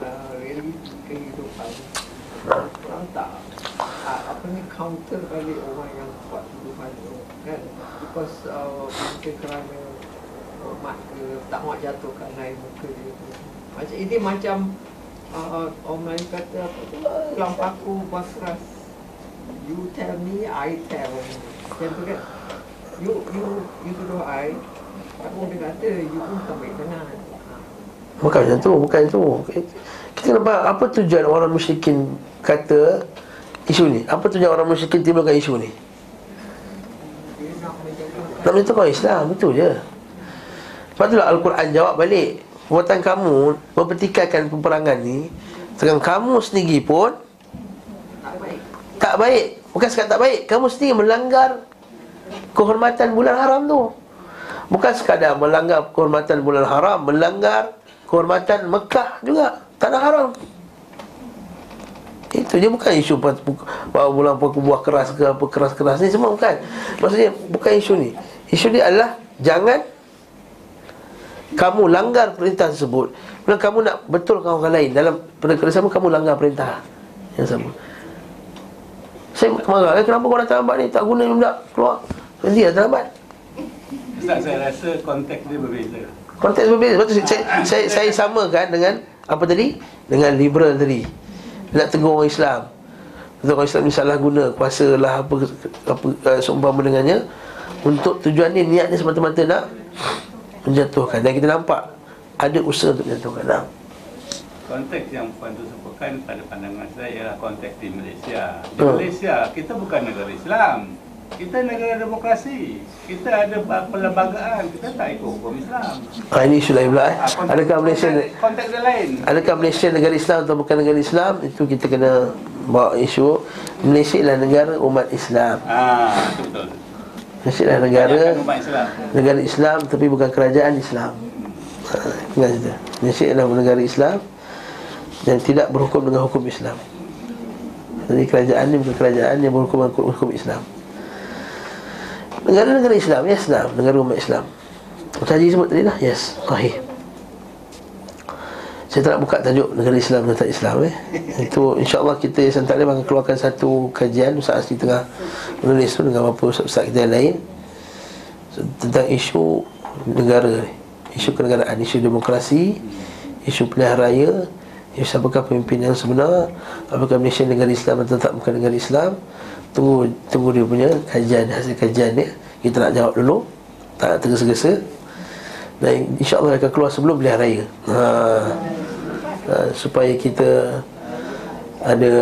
Speaker 2: uh, religi kehidupan orang tak uh, apa ni counter balik orang yang buat tuduhan tu kan? Because uh, mungkin kerana hormat ke tak nak jatuhkan naik muka dia tu. Macam ini macam uh, orang Melayu kata apa tu yang paku basras you tell me I tell tu kan you you you tuduh I aku dia kata you pun tak baik dengar
Speaker 1: Bukan macam tu, bukan tu. Kita nampak apa tujuan orang musyrikin kata isu ni? Apa tujuan orang musyrikin timbulkan isu ni?
Speaker 2: nak
Speaker 1: Nak menentukan Islam, betul je. Sebab itulah Al-Quran jawab balik. Perbuatan kamu mempertikaikan peperangan ni, sedangkan kamu sendiri pun
Speaker 2: tak baik.
Speaker 1: Bukan sekadar tak baik, kamu sendiri melanggar kehormatan bulan haram tu. Bukan sekadar melanggar kehormatan bulan haram, melanggar kehormatan Mekah juga, tanah haram. Itu je bukan isu bahawa bulan apa buah keras ke apa keras-keras ni semua bukan. Maksudnya bukan isu ni. Isu ni adalah jangan kamu langgar perintah tersebut. Kemudian kamu nak betulkan orang lain dalam perkara sama kamu langgar perintah yang sama. Saya marah eh, kenapa korang terlambat ni tak guna pula keluar. Nanti dah terlambat.
Speaker 4: Ustaz, saya rasa konteks dia berbeza.
Speaker 1: Konteks berbeza. Sebab tu saya, saya, saya samakan dengan apa tadi? Dengan liberal tadi. Nak tegur orang Islam. Betul orang Islam ni salah guna kuasa lah apa, apa uh, seumpama dengannya untuk tujuan ni niatnya semata-mata nak menjatuhkan dan kita nampak ada usaha untuk menjatuhkan nah.
Speaker 4: Konteks yang Puan tu sebutkan pada pandangan saya ialah konteks di Malaysia. Di. Malaysia, kita bukan negara Islam. Kita negara demokrasi. Kita ada perlembagaan. Kita tak ikut hukum Islam.
Speaker 1: Ha, ini isu lain pula eh.
Speaker 4: Ah,
Speaker 1: Adakah Malaysia
Speaker 4: konteks, konteks dia lain?
Speaker 1: Adakah Malaysia negara Islam atau bukan negara Islam Itu kita kena bawa isu Malaysia adalah negara umat Islam
Speaker 4: Ah, betul.
Speaker 1: Malaysia adalah negara
Speaker 4: umat Islam.
Speaker 1: Negara Islam tapi bukan kerajaan Islam ha, Malaysia adalah negara Islam Dan tidak berhukum dengan hukum Islam. Jadi kerajaan ni bukan kerajaan yang berhukum dengan hukum Islam. Negara-negara Islam Yes, Islam. Negara umat Islam. Ustaz Haji sebut tadi lah Yes, sahih. Saya tak nak buka tajuk negara Islam dan tak Islam eh. Itu insyaAllah kita Yayasan Taklim akan keluarkan satu kajian Ustaz Asli tengah menulis tu dengan beberapa ustaz-ustaz kita yang lain Tentang isu negara Isu kenegaraan, isu demokrasi Isu pilihan raya Isu siapakah pemimpin yang sebenar? Apakah Malaysia negara Islam atau tak bukan negara Islam? Tunggu tunggu dia punya kajian, hasil kajian ni Kita nak jawab dulu. Tak nak tergesa-gesa. Dan insyaAllah akan keluar sebelum pilihan raya. Ha. Uh, supaya kita ada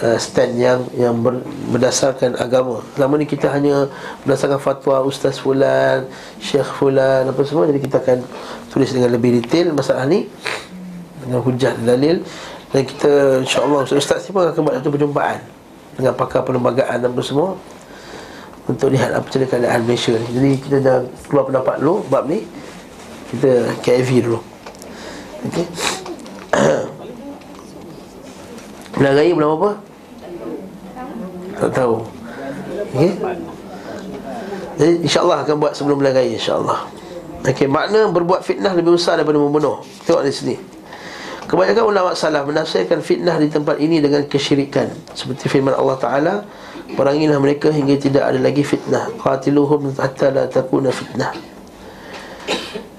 Speaker 1: uh, stand yang yang ber, berdasarkan agama. Selama ni kita hanya berdasarkan fatwa ustaz fulan, syekh fulan apa semua. Jadi kita akan tulis dengan lebih detail masalah ni dengan hujah dalil dan kita insya-Allah ustaz ni pun akan buat satu perjumpaan dengan pakar perlembagaan dan semua untuk lihat apa cerita keadaan Malaysia ni. Jadi kita dah keluar pendapat dulu bab ni. Kita KV dulu. Okey. Bulan raya bulan apa? Tak tahu Okey Jadi insyaAllah akan buat sebelum bulan raya insyaAllah Okey, makna berbuat fitnah lebih besar daripada membunuh Tengok di sini Kebanyakan ulama salah menafsirkan fitnah di tempat ini dengan kesyirikan. Seperti firman Allah Ta'ala Perangilah mereka hingga tidak ada lagi fitnah. Qatiluhum hatta la takuna fitnah.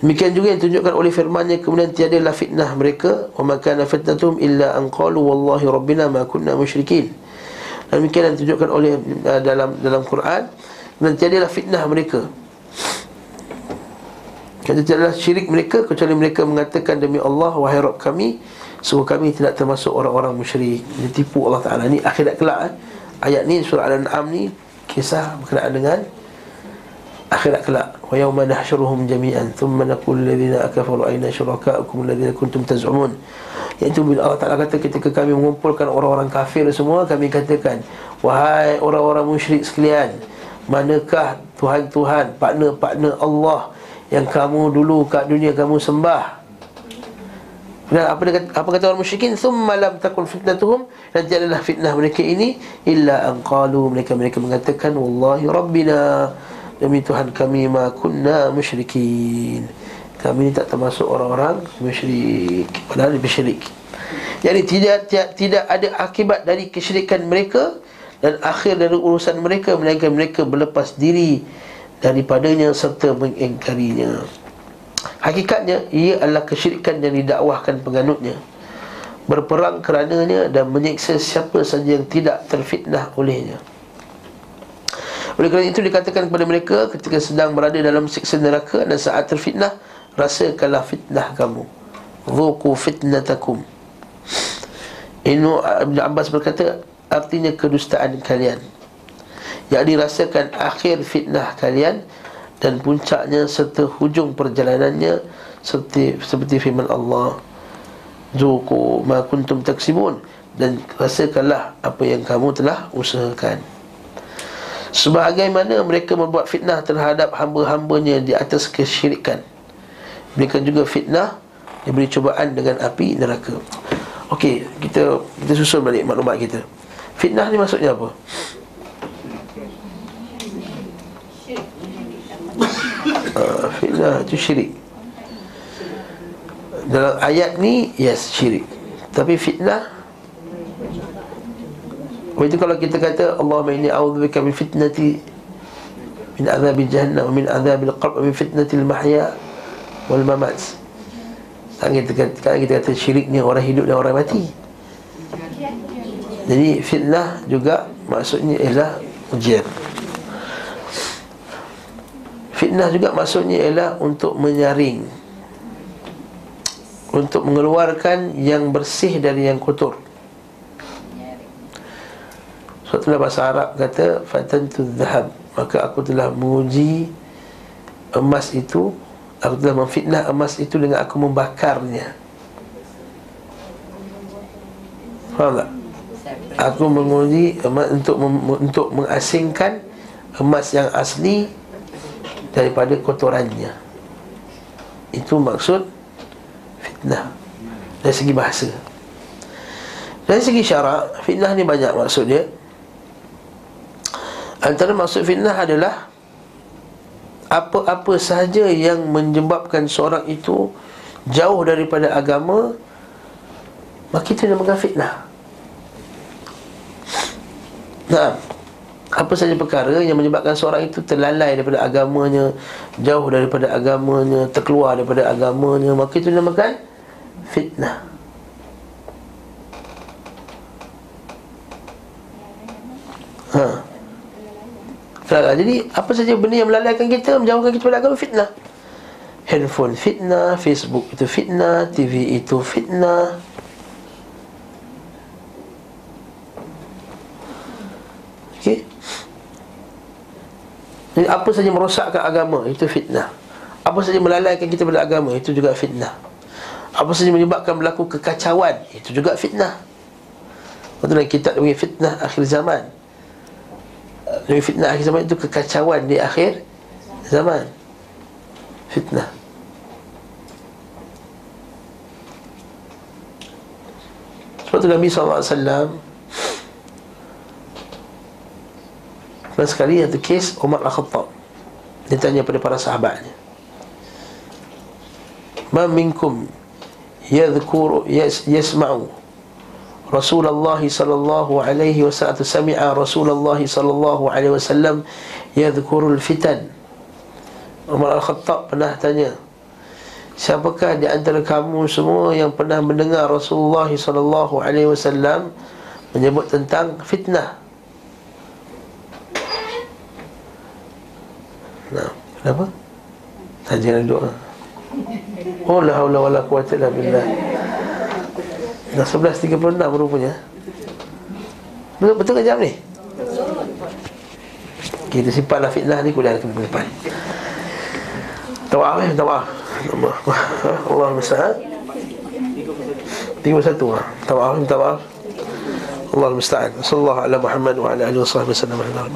Speaker 1: Demikian juga yang ditunjukkan oleh firman-Nya kemudian tiadalah fitnah mereka. Wa ma kana fitnatuhum illa an qalu wallahi rabbina ma kunna musyrikin. Demikian yang ditunjukkan oleh uh, dalam dalam Quran. Dan tiadalah fitnah mereka. Kata tiadalah syirik mereka kecuali mereka mengatakan demi Allah wahai Rabb kami sungguh kami tidak termasuk orang-orang musyrik. Dia tipu Allah Taala ni akhirat kelak eh. Ayat ni surah Al-An'am ni kisah berkenaan dengan akhirat kelak wa yawma nahsyuruhum jami'an thumma naqul ladzina kafaru ayna syurakaukum alladzina kuntum taz'umun iaitu bila Allah Taala kata ketika kami mengumpulkan orang-orang kafir semua kami katakan wahai orang-orang musyrik sekalian manakah tuhan-tuhan partner-partner Allah yang kamu dulu kat dunia kamu sembah. Dan apa dia kata, apa kata orang musyrikin? Thumma lam takun fitnatuhum dan tiadalah fitnah. Mereka ini illa an qalu mereka mereka mengatakan wallahi rabbina Demi Tuhan kami ma kunna musyrikin. Kami ni tak termasuk orang-orang musyrik. Padahal lebih syirik. Jadi tidak, tidak tidak ada akibat dari kesyirikan mereka Dan akhir dari urusan mereka Melainkan mereka berlepas diri Daripadanya serta mengingkarinya Hakikatnya ia adalah kesyirikan yang didakwahkan penganutnya Berperang kerananya dan menyiksa siapa saja yang tidak terfitnah olehnya oleh kerana itu dikatakan kepada mereka ketika sedang berada dalam siksa neraka dan saat terfitnah, rasakanlah fitnah kamu. Zuqu fitnatakum. Ibn Abbas berkata artinya kedustaan kalian. Yang dirasakan akhir fitnah kalian dan puncaknya serta hujung perjalanannya seperti seperti firman Allah Zuqu ma kuntum taksibun dan rasakanlah apa yang kamu telah usahakan. Sebagaimana mereka membuat fitnah terhadap hamba-hambanya di atas kesyirikan Mereka juga fitnah Diberi cubaan dengan api neraka Okey, kita kita susun balik maklumat kita Fitnah ni maksudnya apa? Uh, fitnah itu syirik Dalam ayat ni, yes, syirik Tapi fitnah Lepas itu kalau kita kata Allahumma inni a'udzubika min fitnati min azab jahannam min azab al-qalb min fitnati al-mahya wal mamat. Kan kita kata, kan kita kata syiriknya orang hidup dan orang mati. Jadi fitnah juga maksudnya ialah ujian. Fitnah juga maksudnya ialah untuk menyaring. Untuk mengeluarkan yang bersih dari yang kotor. Sebab itulah bahasa Arab kata Fatantu zahab Maka aku telah menguji Emas itu Aku telah memfitnah emas itu Dengan aku membakarnya. Faham tak? Aku menguji emas untuk untuk mengasingkan emas yang asli daripada kotorannya. Itu maksud fitnah dari segi bahasa. Dari segi syarak, fitnah ni banyak maksud dia. Antara maksud fitnah adalah apa-apa sahaja yang menyebabkan seorang itu jauh daripada agama maka itu dinamakan fitnah nah apa saja perkara yang menyebabkan seorang itu terlalai daripada agamanya jauh daripada agamanya terkeluar daripada agamanya maka itu dinamakan fitnah. Ha. Fitnah. Jadi apa saja benda yang melalaikan kita Menjauhkan kita pada agama fitnah. Handphone fitnah Facebook itu fitnah TV itu fitnah. Okey Jadi apa saja merosakkan agama Itu fitnah. Apa saja melalaikan kita pada agama Itu juga fitnah. Apa saja menyebabkan berlaku kekacauan Itu juga fitnah. Lepas tu dalam kitab fitnah akhir zaman. Nabi fitnah akhir zaman itu kekacauan di akhir zaman. Fitnah. Sebab itu Nabi SAW Pernah sekali ada kes Umar Al-Khattab. Dia tanya pada para sahabatnya. Ma minkum yadhkuru yasma'u Rasulullah sallallahu alaihi wasallam sami'a Rasulullah sallallahu alaihi wasallam yadhkurul fitan Umar Al-Khattab pernah tanya Siapakah di antara kamu semua yang pernah mendengar Rasulullah sallallahu alaihi wasallam menyebut tentang fitnah? Nah, kenapa? Tajian doa. Oh la haula wala quwwata illa billah. Dah 11.36 rupanya Betul, betul ke jam ni? Kita simpanlah fitnah ni Kuliah ke depan Tawaf eh, tawaf Allah mustahil 31 lah Tawaf, tawaf Allah musta'an Sallallahu ala Muhammad wa ala alihi wa sahbihi